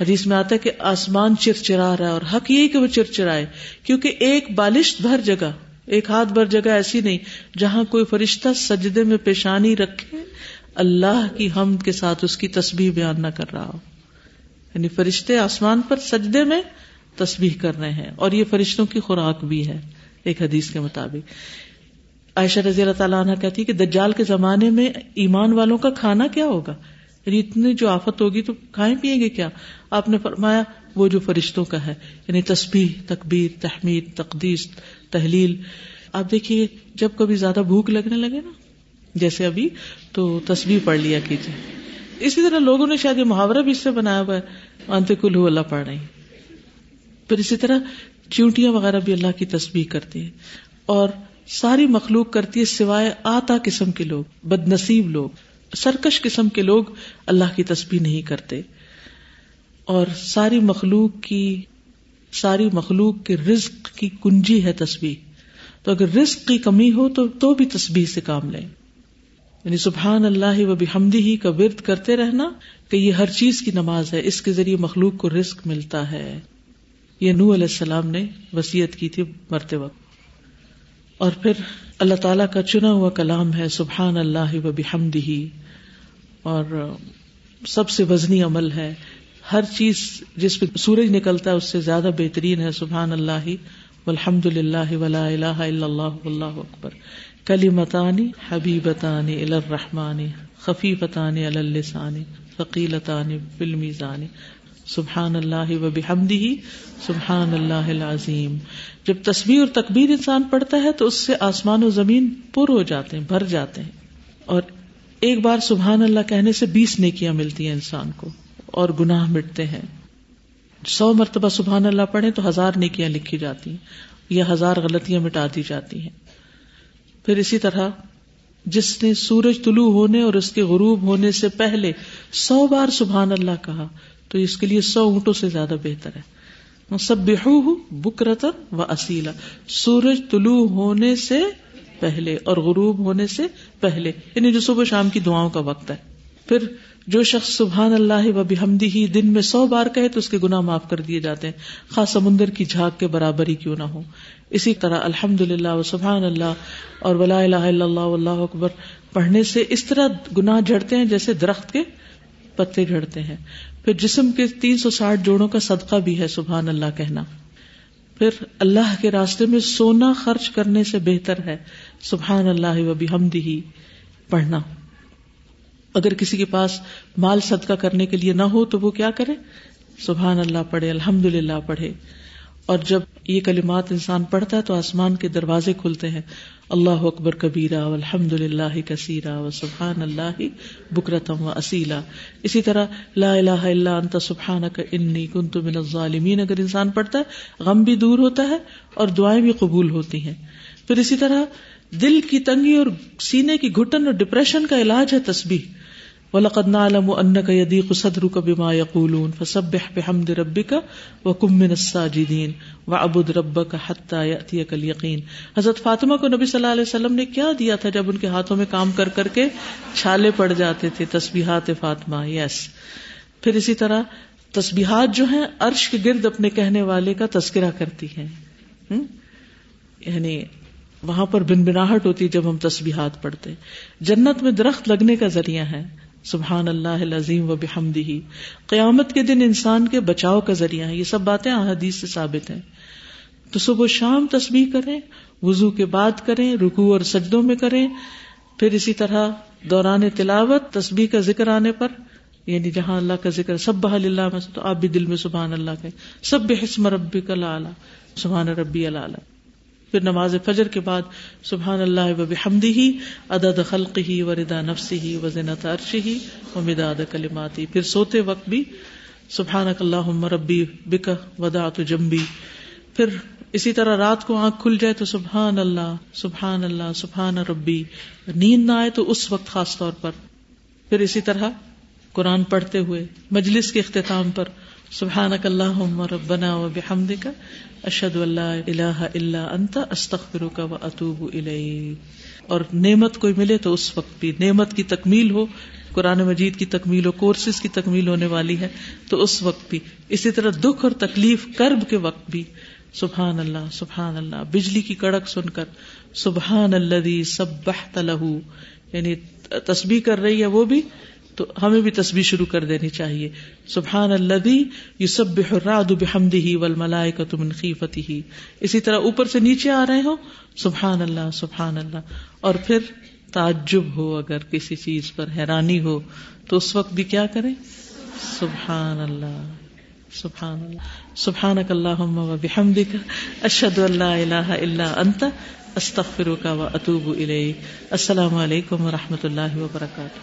حدیث میں آتا ہے کہ آسمان چرچرا رہا ہے اور حق یہی کہ وہ چرچرائے، کیونکہ ایک بالش بھر جگہ، ایک ہاتھ بھر جگہ ایسی نہیں جہاں کوئی فرشتہ سجدے میں پیشانی رکھے، اللہ کی حمد کے ساتھ اس کی تسبیح بیان نہ کر رہا ہو۔ یعنی فرشتے آسمان پر سجدے میں تسبیح کر رہے ہیں اور یہ فرشتوں کی خوراک بھی ہے، ایک حدیث کے مطابق۔ عائشہ رضی اللہ تعالیٰ عنہ کہتی ہے کہ دجال کے زمانے میں ایمان والوں کا کھانا کیا ہوگا؟ یعنی اتنی جو آفت ہوگی تو کھائیں پیئیں گے کیا؟ آپ نے فرمایا وہ جو فرشتوں کا ہے یعنی تسبیح، تکبیر، تحمید، تقدیس، تحلیل۔ آپ دیکھیے، جب کبھی زیادہ بھوک لگنے لگے نا، جیسے ابھی، تو تصویر پڑھ لیا کیجیے۔ اسی طرح لوگوں نے شاید یہ محاورہ بھی اس سے بنایا ہوا ہے انت کل اللہ پڑھ رہی پھر اسی طرح چونٹیاں وغیرہ بھی اللہ کی تصویر کرتی ہے اور ساری مخلوق کرتی ہے سوائے آتا قسم کے لوگ بد نصیب لوگ۔ سرکش قسم کے لوگ اللہ کی تصویر نہیں کرتے۔ اور ساری مخلوق کی، ساری مخلوق کے رزق کی کنجی ہے تصویر تو اگر رزق کی کمی ہو تو تو بھی تصویر سے کام لیں۔ یعنی سبحان اللہ و بحمدی ہی کا ورد کرتے رہنا کہ یہ ہر چیز کی نماز ہے، اس کے ذریعے مخلوق کو رزق ملتا ہے۔ یہ نو علیہ السلام نے وسیعت کی تھی مرتے وقت۔ اور پھر اللہ تعالی کا چنا ہوا کلام ہے سبحان اللہ و بحمدی اور سب سے وزنی عمل ہے۔ ہر چیز جس پہ سورج نکلتا ہے اس سے زیادہ بہترین ہے سبحان اللہ۔ الحمد للہ ولا الہ الا اللہ اللہ اکبر۔ کلی متانی حبیبتانی الرحمانی خفیفتانی اللسانی ثقیلتانی بالمیزانی سبحان اللہ و بحمدی سبحان اللہ العظیم۔ جب تصویر اور تکبیر انسان پڑھتا ہے تو اس سے آسمان و زمین پر ہو جاتے ہیں، بھر جاتے ہیں۔ اور ایک بار سبحان اللہ کہنے سے بیس نیکیاں ملتی ہیں انسان کو اور گناہ مٹتے ہیں۔ سو مرتبہ سبحان اللہ پڑھے تو ہزار نیکیاں لکھی جاتی ہیں یا ہزار غلطیاں مٹا دی جاتی ہیں۔ پھر اسی طرح جس نے سورج طلوع ہونے اور اس کے غروب ہونے سے پہلے سو بار سبحان اللہ کہا تو اس کے لیے سو اونٹوں سے زیادہ بہتر ہے۔ سب بکرتن و اصیلا۔ سورج طلوع ہونے سے پہلے اور غروب ہونے سے پہلے یعنی جو صبح شام کی دعاؤں کا وقت ہے۔ پھر جو شخص سبحان اللہ و بحمدی ہی دن میں سو بار کہے تو اس کے گناہ معاف کر دیے جاتے ہیں۔ خاص سمندر کی جھاگ کے برابر ہی کیوں نہ ہو۔ اسی طرح الحمد للہ و سبحان اللہ اور ولا الہ الا اللہ اللہ اکبر۔ پڑھنے سے اس طرح گناہ جھڑتے ہیں جیسے درخت کے پتے جھڑتے ہیں۔ پھر جسم کے تین سو ساٹھ جوڑوں کا صدقہ بھی ہے، سبحان اللہ کہنا۔ پھر اللہ کے راستے میں سونا خرچ کرنے سے بہتر ہے، سبحان اللہ و بحمدی ہی پڑھنا۔ اگر کسی کے پاس مال صدقہ کرنے کے لیے نہ ہو تو وہ کیا کرے؟ سبحان اللہ پڑھے الحمد للہ پڑھے۔ اور جب یہ کلمات انسان پڑھتا ہے تو آسمان کے دروازے کھلتے ہیں۔ اللہ اکبر کبیرا الحمد للہ کثیرا و سبحان اللہ بکرتم و اصیلا۔ اسی طرح لا الہ الا انت سبحان کا انی کنت من الظالمین۔ اگر انسان پڑھتا ہے، غم بھی دور ہوتا ہے اور دعائیں بھی قبول ہوتی ہیں۔ پھر اسی طرح دل کی تنگی اور سینے کی گھٹن اور ڈپریشن کا علاج ہے تسبیح۔ وَلَقَدْ نَعْلَمُ أَنَّكَ يَدِيقُ صَدْرُكَ بِمَا يَقُولُونَ فَسَبِّحْ بِحَمْدِ رَبِّكَ وَكُمْ مِنَ السَّاجِدِينَ وَعَبُدْ رَبَّكَ حَتَّى يَأْتِيَكَ الْيَقِينَ حضرت فاطمہ کو نبی صلی اللہ علیہ وسلم نے کیا دیا تھا جب ان کے ہاتھوں میں کام کر کر کے چھالے پڑ جاتے تھے؟ تسبیحات فاطمہ، یس۔ پھر اسی طرح تسبیحات جو ہیں، عرش کے گرد اپنے کہنے والے کا تذکرہ کرتی ہیں۔ یعنی وہاں پر بن بناہٹ ہوتی جب ہم تسبیحات پڑھتے جنت میں درخت لگنے کا ذریعہ ہے۔ سبحان اللہ عظیم و بحمدی قیامت کے دن انسان کے بچاؤ کا ذریعہ ہے یہ سب باتیں احادیث سے ثابت ہیں۔ تو صبح و شام تسبیح کریں، وضو کے بعد کریں رکو اور سجدوں میں کریں۔ پھر اسی طرح دوران تلاوت، تسبیح کا ذکر آنے پر۔ یعنی جہاں اللہ کا ذکر سب بحال اللہ میں تو آپ بھی دل میں سبحان اللہ کہیں۔ سب بحسم ربی کا سبحان ربی اللہ پھر نماز فجر کے بعد سبحان اللہ و بحمدی ہی عدد خلق ہی و ردا نفسی ہی و زینت عرش ہی و مداد کلماتی۔ پھر سوتے وقت بھی سبحان اللہ ربی بک وداۃ جمبی پھر اسی طرح رات کو آنکھ کھل جائے تو سبحان اللہ سبحان اللہ، سبحان ربی۔ نیند نہ آئے تو اس وقت خاص طور پر۔ پھر اسی طرح قرآن پڑھتے ہوئے مجلس کے اختتام پر سبحانك اللهم ربنا وبحمدك اشهد ان لا اله الا انت استغفرك واتوب اليك اور نعمت کوئی ملے تو اس وقت بھی نعمت کی تکمیل ہو، قرآن مجید کی تکمیل ہو، کورسز کی تکمیل ہونے والی ہے، تو اس وقت بھی، اسی طرح دکھ اور تکلیف کرب کے وقت بھی، سبحان اللہ سبحان اللہ۔ بجلی کی کڑک سن کر، سبحان اللہ سب لہو یعنی تسبیح کر رہی ہے وہ بھی تو ہمیں بھی تصویر شروع کر دینی چاہیے۔ سبحان اللہ یو سب الرعد بحمدہ ہی ول ملائے کا تم ہی اسی طرح اوپر سے نیچے آ رہے ہو سبحان اللہ سبحان اللہ اور پھر تعجب ہو اگر کسی چیز پر حیرانی ہو تو اس وقت بھی کیا کریں؟ سبحان اللہ سبحان اللہ سبحان اللہ بحمدک اشد اللہ الہ الا انت، استغفرک و اتوب الیک۔ السلام علیکم و رحمۃ اللہ وبرکاتہ۔